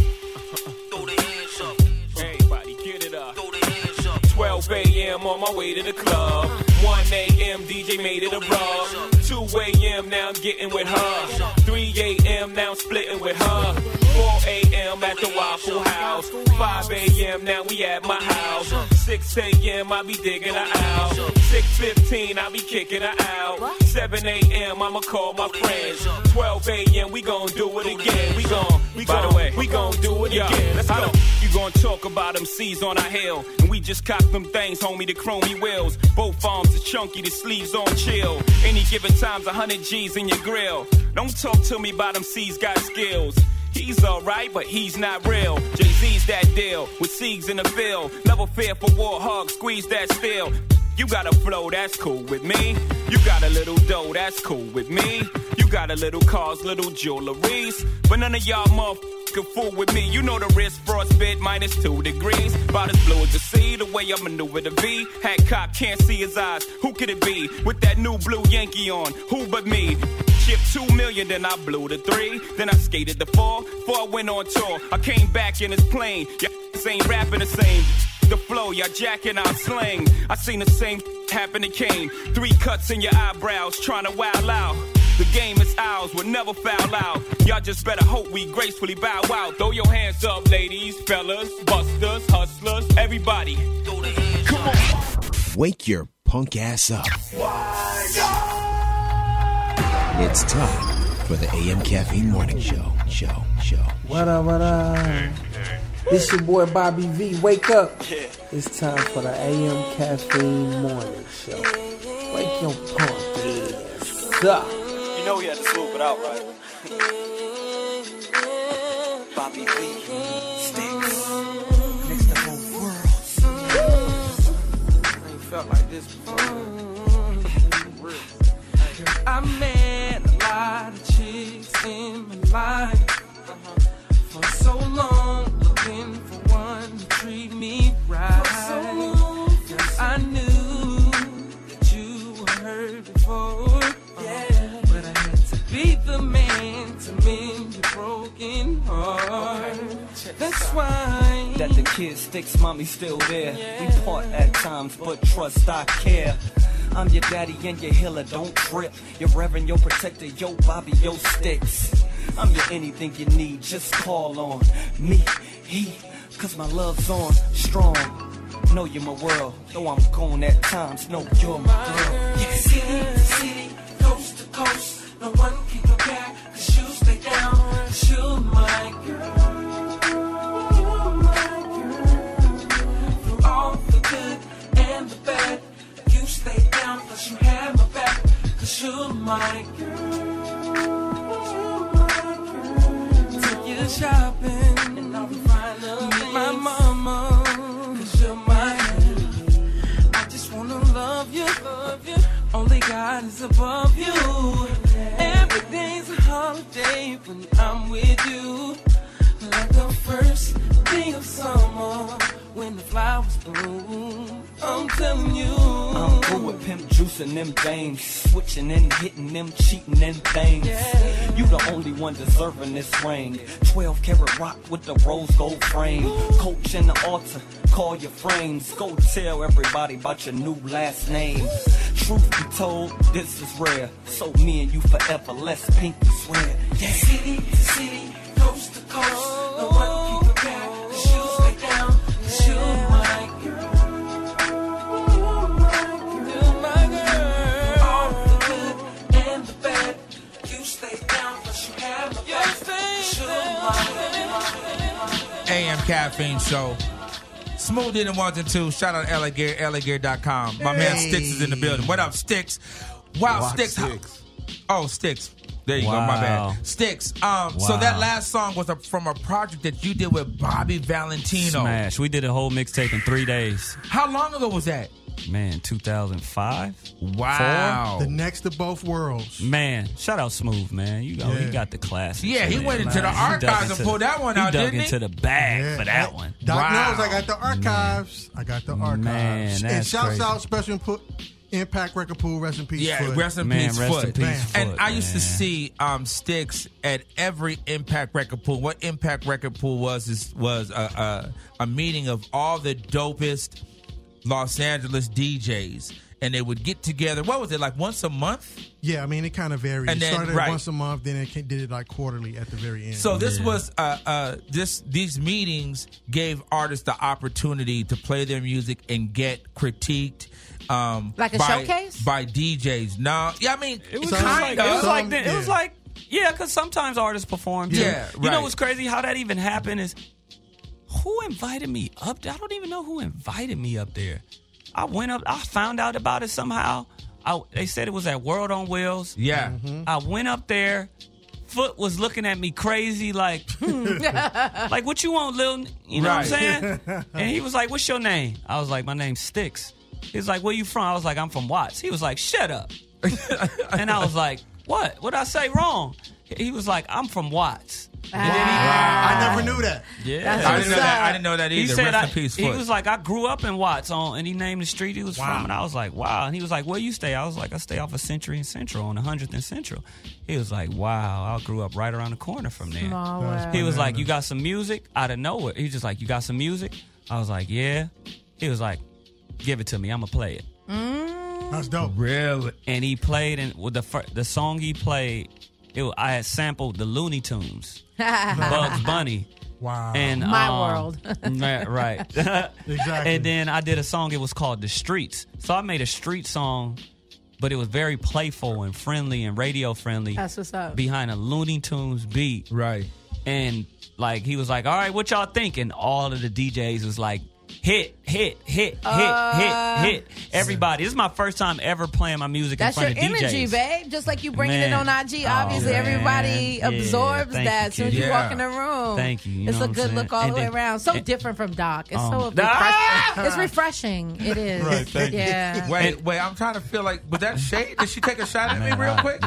Throw the hands up.
Everybody get it up. Throw the hands up. 12 a.m. on my way to the club. 1 a.m. DJ made it a rub. 2 a.m. now I'm getting with her. 3 a.m. now I'm splitting with her. 4 a.m. at the Waffle House. 5 a.m. now we at my house. 6 a.m. I be digging her out. 6.15 I be kicking her out. 7 a.m. I'ma call my friends. 12 a.m. we gon' do it again. We gon' we By the way, we gon' do it again. Let's go. You gon' talk about them C's on our hill. And we just cock them things, homie, the chromey wheels. Both arms are chunky, the sleeves on chill. Any given time's a hundred G's in your grill. Don't talk to me about them C's got skills. He's alright, but he's not real. Jay Z's that deal with C's in the field. Never fear for war, hug, squeeze that steel. You got a flow, that's cool with me. You got a little dough, that's cool with me. You got a little cars, little jewelries. But none of y'all motherfuckers fool with me. You know the wrist frostbit minus two degrees. About as blue as the sea, the way I maneuver the V. Hat cop can't see his eyes. Who could it be? With that new blue Yankee on, who but me? Chip two million, then I blew the three. Then I skated the four, four I went on tour. I came back in his plane. Y'all ain't rapping the same. The flow, y'all jacking out slang. I seen the same happen to Kane. Three cuts in your eyebrows, trying to wow out. The game is ours, we'll never foul out. Y'all just better hope we gracefully bow out. Throw your hands up, ladies, fellas, busters, hustlers, everybody. Come on.
Wake your punk ass up. It's time for the AM Caffeine Morning Show. Show. Show.
What up, what up?
This your boy Bobby V. Wake up. It's time for the AM Caffeine Morning Show. Wake your punk ass up.
You know we had to swoop it out, right? Bobby V. Stix. Next to both worlds. I ain't felt like this before.
I met in my life for so long, looking for one to treat me right. Cause I knew that you were hurt before, uh-huh. yeah. But I had to be the man to mend your broken heart. That's why
That the kid Stix, mommy still there. We part at times, but trust I care. I'm your daddy and your healer, don't trip. Your reverend, your protector, yo Bobby, yo Stix. I'm your anything you need, just call on me, he, cause my love's on strong. Know you're my world, though I'm gone at times, know you're my girl.
Yeah, city city, coast to coast. No one you're my girl. You're my girl. Take you shopping, and I'll find meet my mama, cause you're my girl. I just wanna love you, love you. Only God is above you. Every day's a holiday when I'm with you. Like the first day of summer when the flowers bloom. I'm telling you.
I'm through with pimp juicing them things, switching and hitting them, cheating and things. You the only one deserving this ring. 12 karat rock with the rose gold frame. Coach in the altar, call your frames. Go tell everybody about your new last name. Truth be told, this is rare. So me and you forever, let's pinky swear. Yeah.
City to city,
Caffeine Show. Smooth in the ones and twos. Shout out to LA Gear, LAGear.com. My man
Hey.
Stix is in the building. What up, Stix? Wow,
Watch
Stix.
Stix.
Oh, Stix. There you go. My bad. Stix. Um. So that last song was a, from a project that you did with Bobby Valentino.
Smash. We did a whole mixtape in three days.
How long ago was that?
Man, 2005.
Wow.
The next to both worlds.
Man, shout out Smooth, man. You know, he got the classics.
Yeah, he
in
went
there,
into the
man. He dug
archives and
into
pulled that one
he
out,
dug
didn't he?
into the bag
Yeah.
for that one.
Doc
Wow.
knows I got the archives. I got the archives.
Man,
and
that's
shouts
crazy.
out Special Input, Impact Record Pool. Rest in peace.
Yeah,
Foot.
rest in
Man,
peace,
rest
Foot.
in peace,
Bam.
Foot,
and I used to see um, Stix at every Impact Record Pool. What Impact Record Pool was is was a, a, a meeting of all the dopest Los Angeles DJs, and they would get together. What was it like once a month?
Yeah, I mean it kind of varied.
And
it started
right.
once a month, then it did it like quarterly at the very end.
So this was uh, uh, this these meetings gave artists the opportunity to play their music and get critiqued. Um,
Like a
by,
showcase?
by DJs. No, yeah, I mean
It was
kind
like,
of.
it was like
Some-
it was
yeah.
like yeah, because sometimes artists perform. Too.
Yeah,
You know what's crazy? How that even happened is who invited me up there? I don't even know who invited me up there. I went up. I found out about it somehow. I, they said it was at World on Wheels.
Yeah.
I went up there. Foot was looking at me crazy, like, (laughs) hmm, like what you want, Lil? You know what I'm saying? (laughs) And he was like, "What's your name?" I was like, "My name's Stix." He was like, "Where you from?" I was like, "I'm from Watts." He was like, "Shut up." (laughs) and I was like, "What? What did I say wrong?" He was like, "I'm from Watts." And then he-
I never knew that.
Yeah,
That's I didn't know that. I didn't know that
He
either.
said
Rest
I-
in peace,
He
Foot.
was like, I grew up in Watts on, and he named the street he was
Wow.
from, and I was like, wow. And he was like, where you stay? I was like, I stay off of Century and Central on 100th and Central. He was like, wow, I grew up right around the corner from there.
Small.
He was like, you got some music out of nowhere. He was just like, you got some music? I was like, yeah. He was like, give it to me. I'm gonna play it. Mm.
That's dope.
Really?
And he played, and with the fir- the song he played, it I had sampled the Looney Tunes, (laughs) Bugs Bunny.
Wow.
And
My
um,
world. (laughs)
right, right. (laughs)
Exactly.
And then I did a song. It was called "The Streets." So I made a street song, but it was very playful and friendly and radio friendly.
That's what's up.
Behind a Looney Tunes beat,
Right.
and like he was like, "All right, what y'all think?" And all of the DJs was like, "Hit, hit, hit,
Uh,
hit, hit, hit." Everybody, this is my first time ever playing my music
That's
in
your
front of
energy,
DJs.
babe. Just like you bringing
Man.
it on IG.
Oh,
Obviously,
man.
everybody
Yeah,
absorbs
thank
that as soon as
kid.
you walk in the room.
Thank you, you
it's a good look all
And
the way around. So
and-
different from Doc. It's
Um,
so
Ah!
refreshing. It's refreshing. It is.
Right, thank you.
yeah.
Wait, wait, I'm trying to feel like, was that shade? Did she take a shot at me real quick?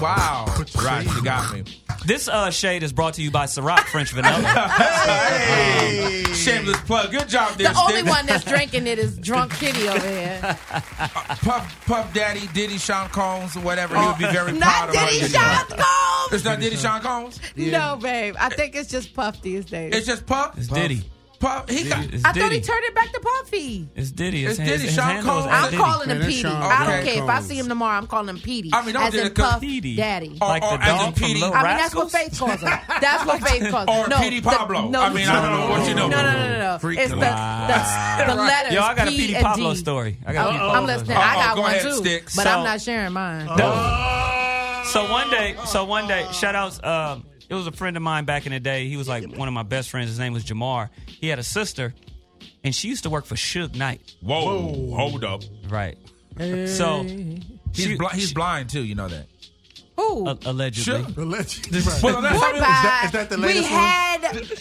Wow. Right, she got me.
This uh, shade is brought to you by Ciroc French Vanilla. (laughs)
Hey! Shameless plug. Good job there,
The only one that's drinking it is drunk Kitty over here. (laughs)
Puff, Puff Daddy, Diddy, Sean Combs, or whatever. He would be very
Not
proud of how
Diddy
you
Sean
do.
Combs.
It's not Diddy Sean Combs?
No, babe. I think it's just Puff these days.
It's just Puff?
It's Diddy.
Puff. He got.
It's
I thought he turned it back to Puffy.
It's Diddy.
It's
his-
Diddy.
his
Sean
handle is
Combs.
at
I'm
Diddy.
calling him
Man,
Petey.
Sean
I don't care if I see him tomorrow. I'm calling him Petey.
I mean, don't
as
do
in Puff
Petey.
Daddy.
Like
Or-
the
or
dog from
Petey.
Little
I mean, that's what Faith calls him. (laughs) That's what Faith calls him.
Or
no,
Petey
the-
Pablo.
no,
I mean, I don't know what you know.
No, no, no, no, no.
Freak
It's the,
God.
the, the letters.
Yo, I got a
P
Petey
and
Pablo
D.
story. I got a oh, Petey oh,
I'm
Pablo
listening.
story.
I got
oh,
one
ahead,
too,
Sticks.
but I'm not sharing mine.
So one day, so one day, shout outs. Um, It was a friend of mine back in the day. He was like one of my best friends. His name was Jamar. He had a sister, and she used to work for Suge Knight.
Whoa, hold up.
Right. So
He's,
she,
bli- he's
she-
blind too, you know that.
Who?
a- allegedly.
Suge.
The (laughs) legend.
Well, the last time-
Boy,
Is that- is that the
we
latest one?
had.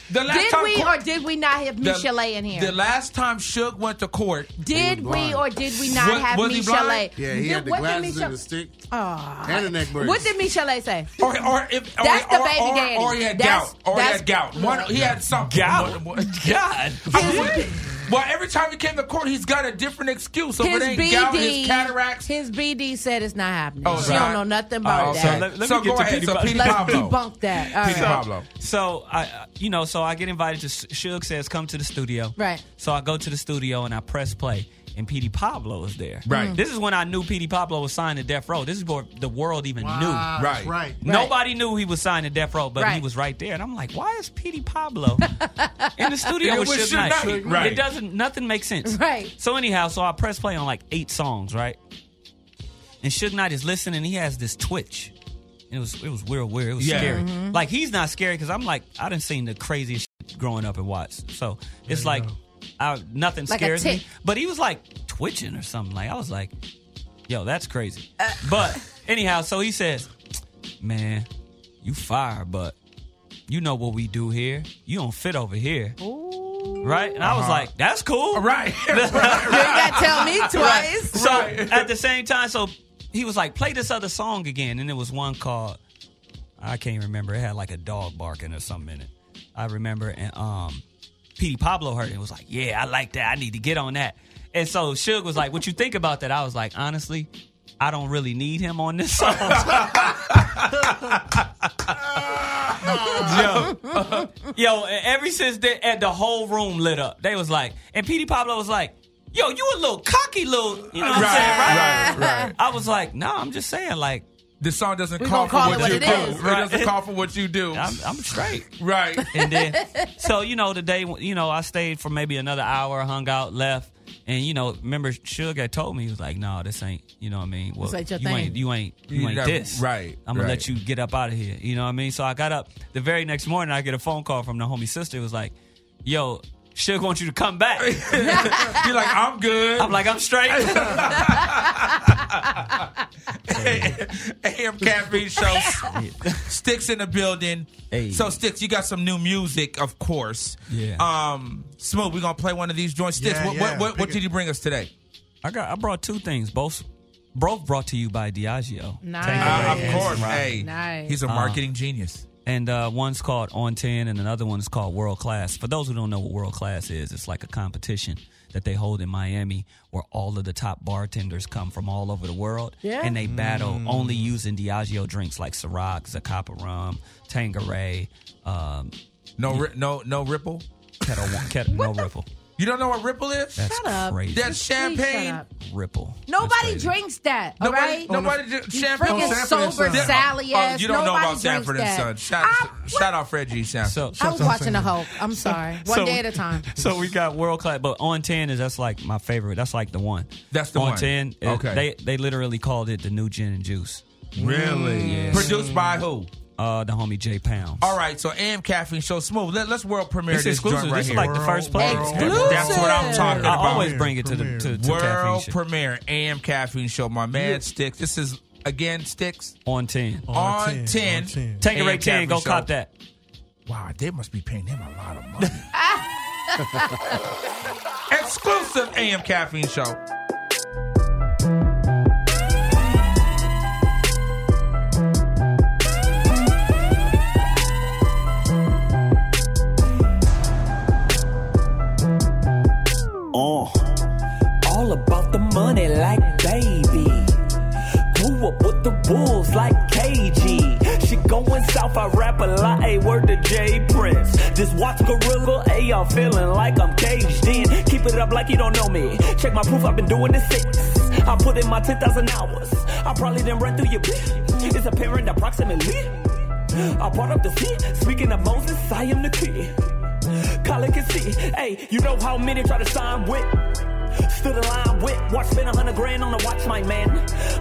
The last
did
time
we
court-
or did we not have
the-
Michel'le in here?
The last time Suge went to court,
did we or did we not
Was-
have
was he?
Michel'le?
Yeah, he
Did-
had the
what did
glasses
Michel-
and the stick
Aw.
and the neck brace.
What did Michel'le say?
or or if or,
That's the baby
or,
daddy.
or he had
That's-
gout, or he had gout. One, he had something.
Gout?
One- one- (laughs)
God.
I mean, Well, every time he came to court, he's got a different excuse. So if
his
it ain't
BD,
gout, his cataracts.
his BD said it's not happening.
Oh,
she
right.
don't know nothing about that.
so
let- let me
so
get
go
to
ahead.
Petey
So
Pablo.
Petey
Let's
Pablo.
debunk that. All
Petey
right.
Pablo.
So I, uh, you know, so I get invited to Suge says come to the studio.
Right.
So I go to the studio and I press play, and Petey Pablo is there.
Right.
This is when I knew Petey Pablo was signed to Death Row. This is before the world even
Wow,
knew.
Right.
right.
Nobody knew he was signed to Death Row, but he was right there, and I'm like, why is Petey Pablo (laughs) in the studio
Yeah,
with
with
Suge
Suge
Knight?
Knight. Right.
It doesn't. Nothing makes sense.
Right.
So anyhow, so I press play on like eight songs, right? And Suge Knight is listening. He has this twitch. It was it was weird, weird. It was
Yeah.
scary.
Mm-hmm.
Like he's not scary because I'm like I didn't seen the craziest shit growing up and watched. So it's like I, nothing
Like a
scares me. But he was like twitching or something. Like I was like, yo, that's crazy.
Uh.
but anyhow, so he says, man, you fire, but you know what we do here. You don't fit over here. Right? And I was
Uh-huh.
like, that's cool. (laughs)
Right.
You ain't got to tell me twice.
So
Right.
at the same time, so he was like, play this other song again. And it was one called, I can't remember. It had like a dog barking or something in it. I remember. And um, Petey Pablo heard it and was like, yeah, I like that. I need to get on that. And so Suge was like, what you think about that? I was like, honestly, I don't really need him on this song. (laughs) yo, yo, and ever since then, and the whole room lit up. They was like, and Petey Pablo was like, yo, you a little cocky little, you know what I'm saying, right?
right, right.
I was like, no, I'm just saying, like,
The song doesn't
We
call for
call
what,
what
you do.
is.
It doesn't call for what you do. (laughs)
I'm, I'm straight.
right.
And then, (laughs) so you know, the day you know, I stayed for maybe another hour, hung out, left, and you know, remember Suge had told me he was like, "No, this ain't." You know what I mean? Well,
ain't your
you
thing.
ain't, you ain't, you,
You
ain't
never-
this.
right,
I'm gonna
right.
let you get up out of here. You know what I mean? So I got up the very next morning. I get a phone call from the homie sister. It was like, "Yo." Suge wants you to come back. (laughs)
You're like, I'm good.
I'm like, I'm straight.
AM Caffeine Show. Stix in the building.
Hey.
So Stix, you got some new music, of course.
Yeah.
Um, Smooth, we're gonna play one of these joints. Stix,
Yeah,
what,
yeah,
what, what, what did you bring us today?
I got. I brought two things. Both, both brought to you by Diageo.
Nice.
Uh, of
Yes.
course. Hey,
Nice.
he's a
Uh,
marketing genius.
And uh, one's called On Ten, and another one is called World Class. For those who don't know what World Class is, it's like a competition that they hold in Miami, where all of the top bartenders come from all over the world,
Yeah.
and they battle only using Diageo drinks like Ciroc, Zacapa Rum, Tanqueray. um,
No, ri- no, no ripple.
Ketel One, Kettle, no Ripple.
You don't know what ripple is?
That's
Shut up.
crazy.
That's
Please shut
champagne.
up.
Ripple.
Nobody drinks that. All
Nobody,
right.
nobody oh, did
You
champagne.
freaking
Sanford and
sober,
Son.
Sally
Oh,
ass.
you don't know
Nobody
about Sanford and
drinks
Son. Shout,
I-
shout out Fred G. Sanford.
So,
I was
Shut up,
watching the
Sanford.
Hulk. I'm sorry. One
So-
day at a time. (laughs)
So we got world class, but on ten is that's like my favorite. That's like the one.
That's the one.
on
one.
ten. it-
Okay.
They they literally called it the new gin and juice.
really?
Yes.
Produced by who?
Uh, the homie J Pounds.
All right, so AM Caffeine Show Smooth. Let, us world premiere
this,
this
exclusive.
joint right
This is
here.
like the first place.
Exclusive. That's what I'm talking
I
about.
always bring it to the to, to
world
Caffeine
premiere AM Caffeine Show. My man Stix. This is again Stix
on ten.
On, 10.
Take a rate ten. Go
Caffeine
cop that.
Wow, they must be paying him a lot of money. (laughs) Exclusive AM Caffeine Show.
Uh, all about the money like baby. Grew up with the wolves like KG. She going south, I rap a lot, a word to J Prince. Just watch gorilla, a I'm feeling like I'm caged in. Keep it up like you don't know me. Check my proof, I've been doing this six. I put in my 10,000 hours. I probably didn't run through your bitch. It's apparent approximately. I brought up the seat. Speaking of Moses, I am the key. Colin can see. Hey, you know how many try to sign with? Stood in line with. Watch spend a hundred grand on the watch, my man.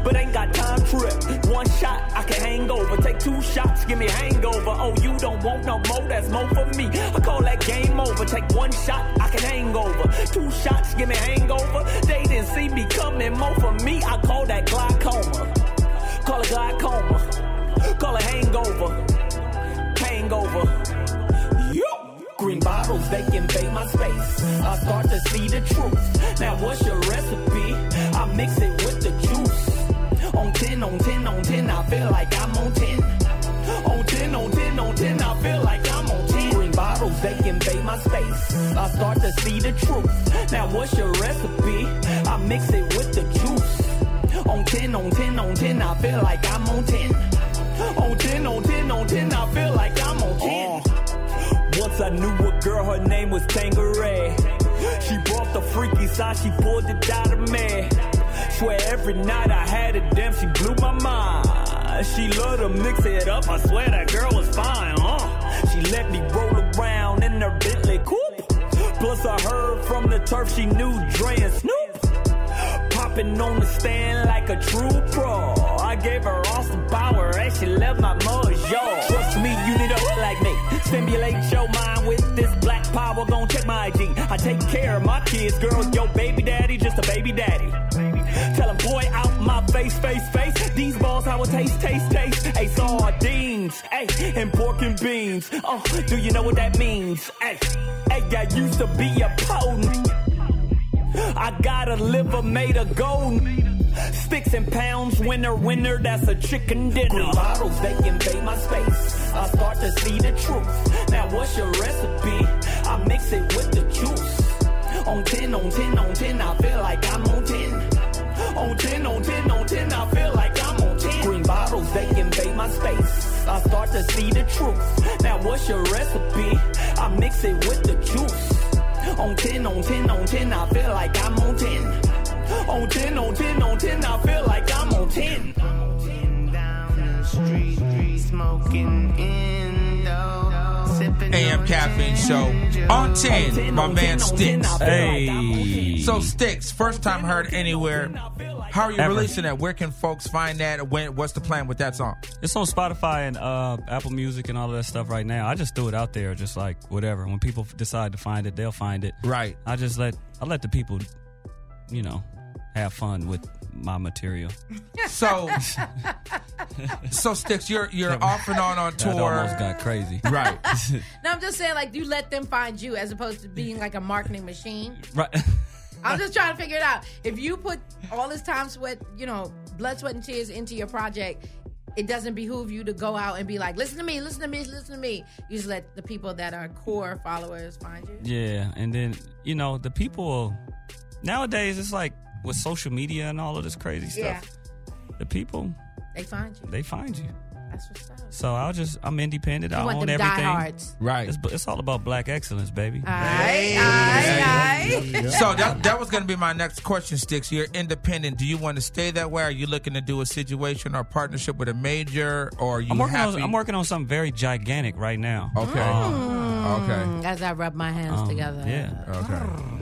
But ain't got time trip. One shot, I can hang over. Take two shots, give me hangover. Oh, you don't want no more, that's more for me. I call that game over. Take one shot, I can hang over. Two shots, give me hangover. They didn't see me coming, more for me. I call that space. I start to see the truth. Now, what's your recipe? I mix it with the juice. On 10, on 10, on 10, I feel like I'm on 10. On 10, on 10, on 10, I feel like I'm on 10. Green bottles, they invade my space. I start to see the truth. Now, what's your recipe? I mix it with the juice. On 10, on 10, on 10, I feel like I'm on 10. On 10, on 10, on 10, I feel like I'm on 10. Once I knew a girl, her name was Tanqueray. She brought the freaky side, she pulled it out of me. Swear every night I had a damn, she blew my mind. She loved to mix it up, I swear that girl was fine, huh? She let me roll around in her Bentley coupe. Plus I heard from the turf she knew Dre and Snoop. Popping on the stand like a true pro. I gave her awesome power and she left my mojo. Trust me, you need a hood like me. Stimulate your mind with this black power. Gon' check my IG. I take care of my kids, girl. Yo, baby daddy, just a baby daddy. Tell him, boy, out my face, face, face. These balls, how it taste, taste, taste. Hey, sardines, hey, and pork and beans. Oh, do you know what that means? Hey, hey, I used to be a potent. I got a liver made of gold. Stix and pounds, winner, winner, that's a chicken dinner. Bottles, they invade my space. I start to see the truth. Now, what's your recipe? I mix it with the juice. On 10, on 10, on 10, I feel like I'm on 10. On 10, on 10, on 10, I feel like I'm on 10. Green bottles, they invade my space. I start to see the truth. Now, what's your recipe? I mix it with the juice. On 10, on 10, on 10, I feel like I'm on 10. On 10, on 10, on 10, I feel like I'm on 10.
AM Caffeine Show on 10. My man Stix.
Hey.
So Stix, first time heard anywhere. How are you
Ever.
releasing that? Where can folks find that? When? What's the plan with that song?
It's on Spotify and uh, Apple Music and all of that stuff right now. I just threw it out there, just like whatever. When people decide to find it, they'll find it.
Right.
I just let I let the people, you know, have fun with my material. (laughs)
So, (laughs) so Stix, you're you're off and on on
That
tour.
almost got crazy.
Right. (laughs)
No, I'm just saying, like, you let them find you as opposed to being like a marketing machine.
Right.
I'm just trying to figure it out. If you put all this time, sweat, you know, blood, sweat, and tears into your project, it doesn't behoove you to go out and be like, listen to me, listen to me, listen to me. You just let the people that are core followers find you.
Yeah, and then you know the people nowadays. It's like with social media and all of this crazy stuff.
Yeah.
The people
They find you.
they find you.
That's what's up.
So I'll just I'm independent.
You
I
want
own
them
everything.
diehards.
Right.
It's, it's all about black excellence, baby.
Aye, aye, aye.
So that that was going to be my next question, Stix. You're independent. Do you want to stay that way? Are you looking to do a situation or partnership with a major, or are you
I'm working
happy?
on I'm working on something very gigantic right now.
Okay.
Um,
Okay.
As I rub my hands
Um,
together.
Yeah.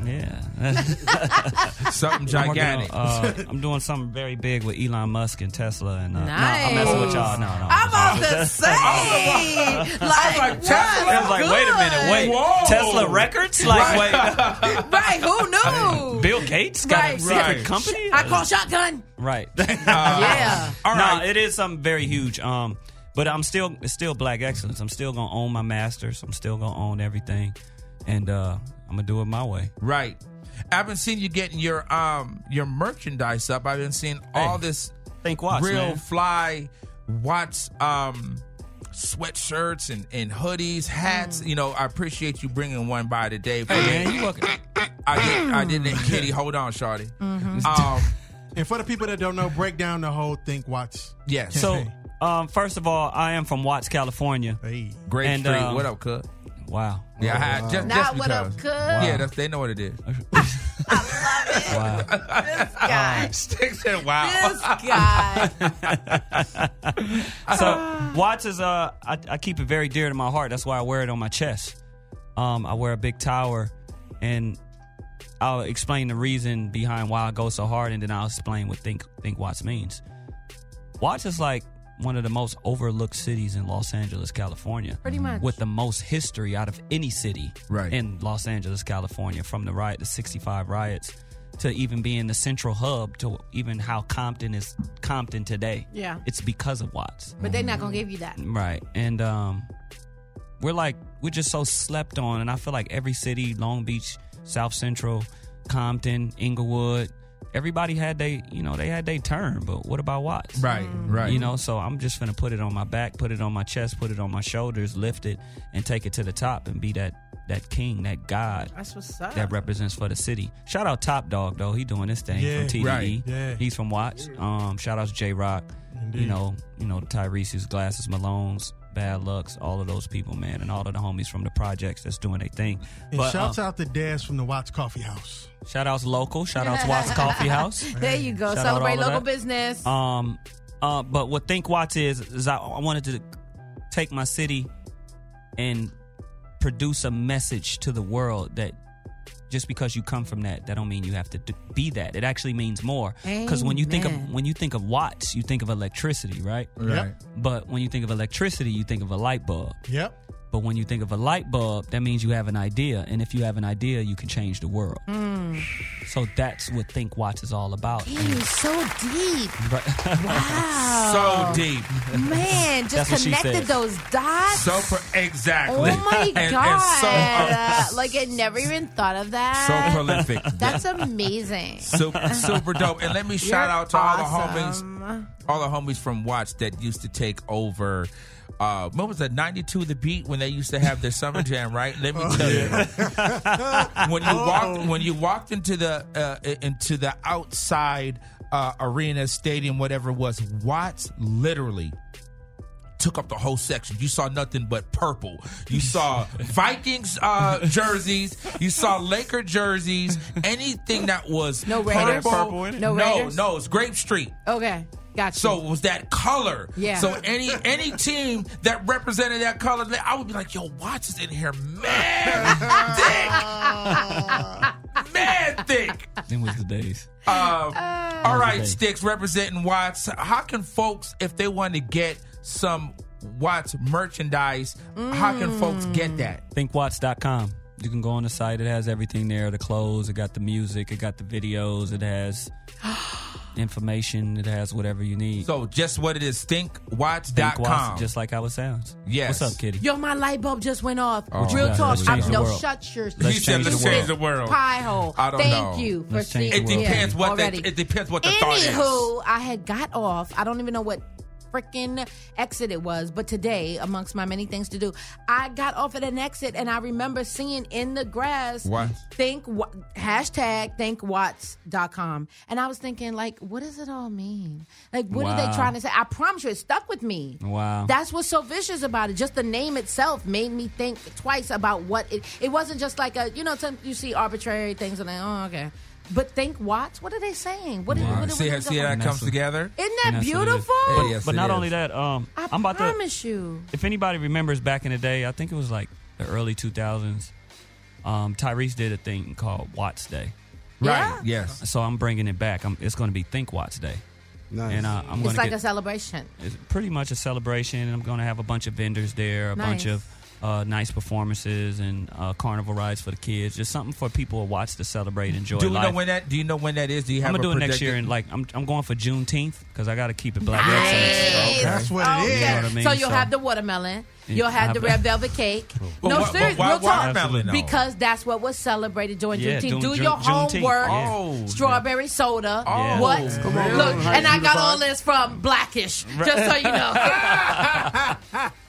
Okay. Yeah. (laughs)
Something
I'm on,
gigantic.
uh, I'm doing something very big with Elon Musk and Tesla, and uh, no, I'm messing with y'all. No, no.
I'm about to say, like,
like, Tesla. I was like, wait a minute, wait.
Whoa.
Tesla Records? Like, wait. (laughs)
right? Who knew?
Bill Gates got
Right.
a secret
Right.
company?
I call shotgun.
Right. (laughs)
yeah.
All
no, it is something very huge. Um, but I'm still it's still black excellence. I'm still gonna own my masters. I'm still gonna own everything, and uh, I'm gonna do it my way.
Right. I've been seeing you getting your um your merchandise up. I've been seeing all this
Think Watts,
real
man.
fly Watts um sweatshirts and, and hoodies, hats. You know, I appreciate you bringing one by today. For
Hey, man, you welcome.
I did I didn't Kitty, hold on, Shawty.
Mm-hmm.
Um (laughs)
And for the people that don't know, break down the whole Think Watts.
yes.
So, (laughs) um, first of all, I am from Watts, California.
Hey.
Great
and,
Street.
um,
what up, Cut?
Wow.
Yeah, I had just,
Not
just
what up,
because.
Cud?
Yeah, that's, they know what it is. I (laughs) love it.
Wow.
This guy.
Stix and wow.
This (laughs) guy.
so (laughs) watch is uh I, I keep it very dear to my heart. That's why I wear it on my chest. Um, I wear a big tower, and I'll explain the reason behind why I go so hard, and then I'll explain what think think Watts means. Watts is like one of the most overlooked cities in Los Angeles, California.
Pretty much.
With the most history out of any city
Right.
in Los Angeles, California, from the riot, the 65 riots, to even being the central hub, to even how Compton is Compton today.
Yeah.
It's because of Watts.
But they're not gonna give you that.
Right. And um we're like we're just so slept on and I feel like every city, Long Beach, South Central, Compton, Inglewood, everybody had they you know, they had their turn, but what about Watts?
Right, right.
You know, so I'm just gonna put it on my back, put it on my chest, put it on my shoulders, lift it, and take it to the top and be that that king, that god
That's what's up.
that represents for the city. Shout out Top Dawg though, he doing this thing
Yeah,
from TDE.
right,
yeah.
He's from Watts. Um, shout out to Jay Rock. You know, you know Tyrese's Glasses Malone's, Bad Lucc's, all of those people, man, and all of the homies from the projects that's doing their thing.
And
But
shouts
uh,
out to Daz from the Watts Coffee House.
shout outs local, shout outs Watts (laughs) Coffee House.
There you go.
Shout
Celebrate local
that.
business.
Um, uh, but what Think Watts is is I, I wanted to take my city and produce a message to the world that just because you come from that, that don't mean you have to d- be that. It actually means more. Because when you think of when you think of watts, you think of electricity, right?
Right.
But when you think of electricity, you think of a light bulb.
Yep.
But when you think of a light bulb, that means you have an idea, and if you have an idea, you can change the world. So that's what Think Watts is all about.
Damn, so deep.
Right.
Wow. (laughs)
So deep.
Man, just
That's
connected those dots.
So per- exactly.
Oh my (laughs)
And- and
god!
so, (laughs) uh,
like I never even thought of that.
so prolific.
That's amazing.
super, super dope. And let me shout
You're
out to all the homies, all the homies from Watch that used to take over. Uh, what was that? Ninety two the beat when they used to have their summer (laughs) jam, right? Let me tell you, when you walked when you walked into the uh, into the outside uh, arena, stadium, whatever it was, Watts literally took up the whole section. You saw nothing but purple. You saw (laughs) Vikings uh, jerseys. You saw Laker jerseys. Anything that was
No Raiders?
purple.
Purple in it? No
no, no, it's Grape Street.
Okay, gotcha.
So it was that color.
Yeah.
So any any team that represented that color, I would be like, "Yo, Watts is in here, man, thick, (laughs) man, thick."
Then was the days.
Um, all right, Stix representing Watts. How can folks, if they want to get some Watts merchandise, how can folks get mm. that?
thinkwatts.com. You can go on the site. It has everything there. The clothes. It got the music. It got the videos. It has (gasps) information. It has whatever you need.
So just what it is, thinkwatts.com.
Think Watts, just like how it sounds.
Yes.
What's up, Kitty?
Yo, my light bulb just went off.
Oh,
Real
God.
talk. I'm,
change the
no,
world.
shut your.
Let's
He said,
change
"Let's
the
change
world."
the world."
Pie hole.
I don't
Thank
know.
you for
Let's change
seeing.
It depends what the, it depends what the thought is.
Anywho, I had got off. I don't even know what freaking exit it was, but today, amongst my many things to do, I got off at an exit and I remember seeing in the grass
What?
think hashtag thinkwatts.com. And I was thinking, like, what does it all mean? Like, what are they trying to say? I promise you, it stuck with me.
Wow.
That's what's so vicious about it. Just the name itself made me think twice about what it. It wasn't just like a you know some, you see arbitrary things and then oh okay, but think Watts. What are they saying? What? Are, what,
See, how,
what
see how that comes together?
Isn't that
And that's what
beautiful?
But,
Yes,
but not
is.
only that, um,
I
I'm about to.
promise you.
If anybody remembers back in the day, I think it was like the early 2000s. Um, Tyrese did a thing called Watts Day.
Right. Yes.
So I'm bringing it back. I'm, it's going to be Think Watts Day.
Nice.
And uh, I'm going
It's like
get
a celebration.
it's pretty much a celebration. And I'm going to have a bunch of vendors there, a bunch
Nice.
of uh, nice performances and uh, carnival rides for the kids. Just something for people to watch to celebrate, enjoy
Do you
life.
know when that? Do you know when that is? Do you have?
I'm gonna
a
do it next year, and like I'm, I'm going for Juneteenth because I got to keep it black
Nice.
excellence.
That's what it is.
You know what I mean?
So you'll have the watermelon.
Yeah,
You'll have
have
the
the-
red velvet cake.
But
no,
why- but
serious,
why
real talk.
watermelon, though?
Because that's what was celebrated during
Yeah,
Juneteenth. Do
Ju-
your
Juneteenth,
homework.
yeah.
Oh,
Strawberry soda.
Yeah.
What?
Come on.
Look,
High
and I got all this from Blackish, just so you know. (laughs)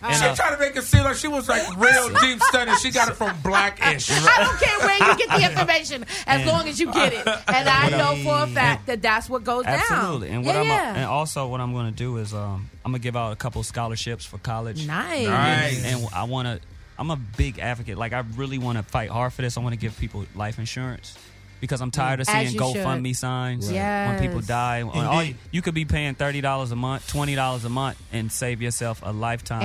She
uh,
tried to make it seem like she was like real deep study. She got it from Blackish. (laughs)
I don't care where you get the information, as
And-
long as you get it. (laughs) And I know for a fact that that's what goes down.
Absolutely. And what
yeah,
I'm
yeah.
and also what I'm going to do is um, I'm going to give out a couple scholarships for college.
Nice.
Nice.
And I want to. I'm a big advocate. Like I really want to fight hard for this. I want to give people life insurance. Because I'm tired of seeing GoFundMe
should.
signs
Yes.
when people die. When all-
Indeed.
you could be paying thirty dollars a month, twenty dollars a month, and save yourself a lifetime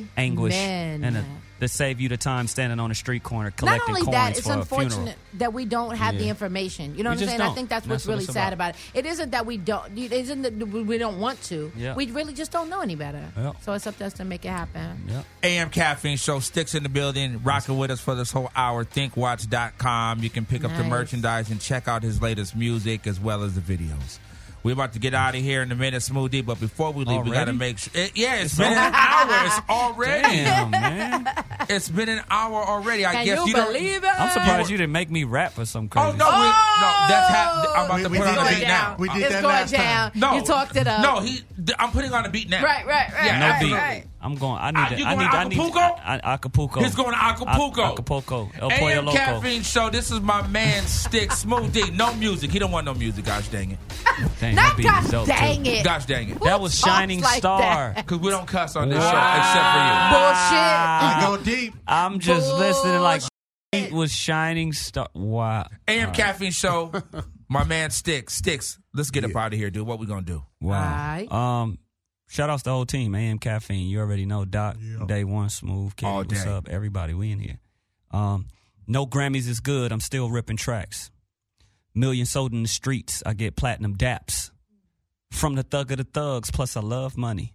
of anguish, and a, to save you the time standing on a street corner
Not
collecting
only
coins
that, it's
for a funeral.
unfortunate that we don't have the information. You know
We
what I'm saying? I
don't.
think that's
And
what's
that's
really
it's
sad
about.
about it. It isn't that we don't. It isn't that we don't want to.
Yeah.
We really just don't know any better.
Yep.
So it's up to us to make it happen. Yeah.
AM Caffeine Show Stix in the building, rocking with us for this whole hour. ThinkWatts.com. You can pick up the merchandise and check out his latest music as well as the videos. We're about to get out of here in a minute, Smoothie. But before we leave, we got to make sure. It, yeah, it's
It's
been an hour. It's (laughs) already.
Damn, man.
It's been an hour already. I
Can
guess
you
you don't.
believe it?
I'm surprised you didn't make me rap for some oh, crazy.
Oh no, we, no, that's ha- I'm about
We-
to
we
put on the beat
down.
now.
We did
it's
that
going
last
down.
time.
No,
You talked it up.
No, he. I'm putting on the beat now.
Right, right, right.
Yeah,
no
right,
beat.
right.
I'm going. I
Ah,
need. to,
you
I need.
to
I need.
Acapulco?
I, I, Acapulco.
He's going to Acapulco.
A- Acapulco. El Pollo
AM
Loco.
Caffeine Show. This is my man Stick (laughs) Smooth D. No music. He don't want no music. Gosh dang it.
Dang,
Not
that
gosh dang
too.
it.
Gosh dang it.
That was Shining
like
Star.
Because we don't cuss on this
Wow.
show except for
I
Bullshit.
I go deep.
I'm just listening like it was Shining Star. Wow.
you. AM Caffeine Show. (laughs) My man Stix. Stix. Let's get up out of here, dude. What we gonna do?
Wow.
Alright.
Um, shout outs to the whole team. AM Caffeine. You already know. Doc, Day One, Smooth, Kenny,
All
what's
day.
up? Everybody, we in here. Um, no Grammys is good. I'm still ripping tracks. Million sold in the streets. I get platinum daps. From the thug of the thugs, plus I love money.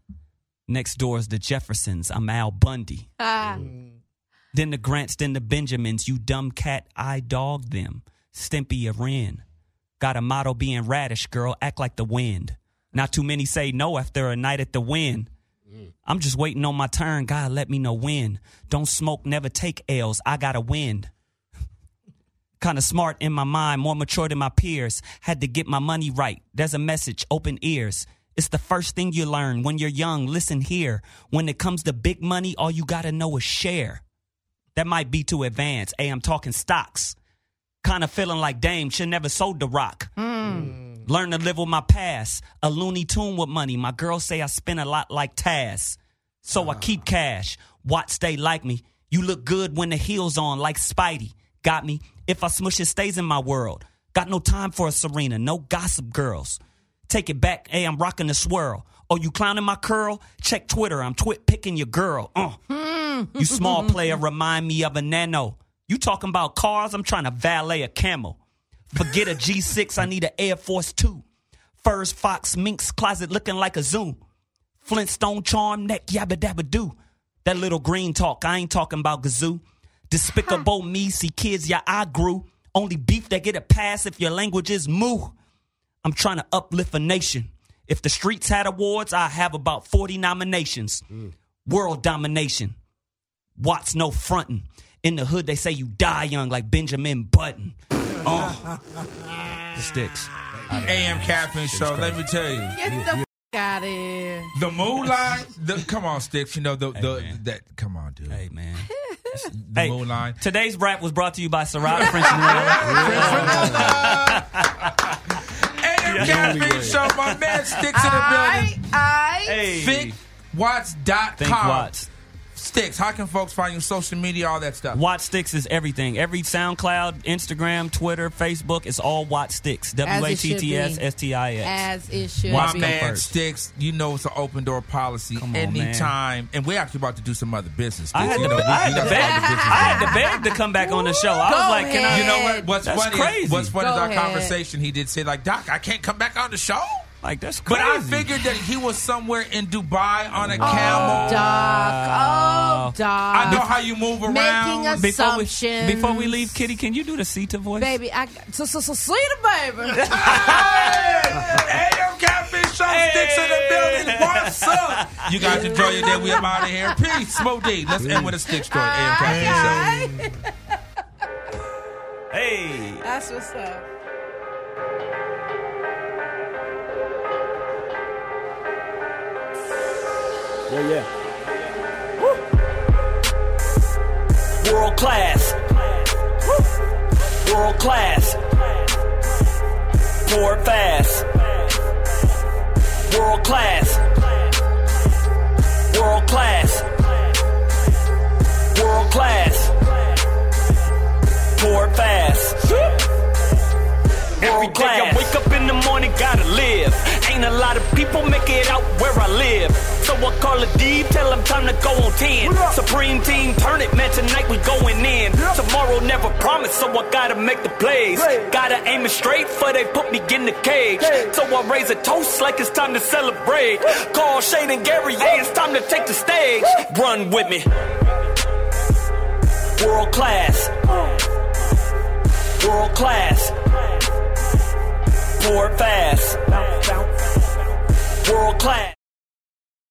Next door is the Jeffersons. I'm Al Bundy.
Ah.
Then the Grants, then the Benjamins. You dumb cat, I dog them. Stimpy a Ren. Got a motto being radish, girl. Act like the wind. Not too many say no after a night at the win. I'm just waiting on my turn. God, let me know when. Don't smoke, never take L's. I gotta win. (laughs) Kind of smart in my mind, more mature than my peers. Had to get my money right. There's a message, open ears. It's the first thing you learn when you're young. Listen here. When it comes to big money, all you gotta know is share. That might be too advanced. Hey, I'm talking stocks. Kind of feeling like Dame should never sold the rock. Hmm. Learn to live with my past. A Looney Tune with money. My girls say I spend a lot like Taz. So I keep cash. Watch they like me. You look good when the heels on like Spidey. Got me. If I smush it stays in my world. Got no time for a Serena. No gossip girls. Take it back. Hey, I'm rocking the swirl. Oh, you clowning my curl? Check Twitter. I'm twit picking your girl. Uh. You small (laughs) player remind me of a nano. You talking about cars? I'm trying to valet a camel. Forget a G6, I need an Air Force 2. Furs, Fox, Minx, closet looking like a Zoom. Flintstone charm, neck, yabba dabba do. That little green talk, I ain't talking about gazoo. Despicable me, see kids, yeah, I grew. Only beef that get a pass if your language is moo. I'm trying to uplift a nation. If the streets had awards, I have about 40 nominations. Mm. World domination. Watts no frontin'. In the hood, they say you die young like Benjamin Button. Oh, the sticks.
AM Caffeine Show. Let me tell you.
Get the f- out of here.
The moonlight. The, come on, Stix. You know the the
man.
that. Come on, dude.
Hey man. (laughs)
The
Hey,
moonlight.
Today's rap was brought to you by Sarada French and Lemon.
AM Caffeine Show. My man Stix in the building.
I, I,
Hey.
ThinkWatts.com.
Think Watts.
Stix. How can folks find you? Social media, all that stuff.
Watt Stix is everything. Every SoundCloud, Instagram, Twitter, Facebook, it's all Watt Stix. W
As
A
it should
T S S T I X.
As it
My
be.
man
first.
Stix, you know it's an open door policy.
on, man.
Anytime, and we're actually about to do some other business.
I had,
you
to, I, had
we
to beg, I had to beg to come back on the show. I was
Go
like, can I?
You know what? What's
That's
funny?
crazy.
Is, what's funny
Go
is our
ahead.
conversation. He did say like, "Doc, I can't come back on the show."
Like that's crazy. But.
I figured that he was somewhere in Dubai on a
Oh,
camel.
Doc. Oh, Doc.
I know how you move around.
Making
before we,
assumptions.
before we leave, Kitty, can you do the Sita voice?
Baby, I so so so see the baby. (laughs) Hey!
AM Cafe Show Stix in the building. What's up? You guys enjoy your day. We up out of here. Peace. Smoke D. Let's end with a stick story. AM Cafe Show.
Hey.
That's what's up.
Yeah, yeah.
World class. World class. Pour it fast. World class. World class. World class. Pour it fast. Every day I wake up in the morning, gotta live. A lot of people make it out where I live. So I call a D, tell them time to go on 10. Supreme team, turn it, man, tonight we going in. Tomorrow never promised, so I gotta make the plays. Gotta aim it straight for they put me in the cage. So I raise a toast like it's time to celebrate. Call Shane and Gary, yeah, it's time to take the stage. Run with me. World class. World class. Fast. World class.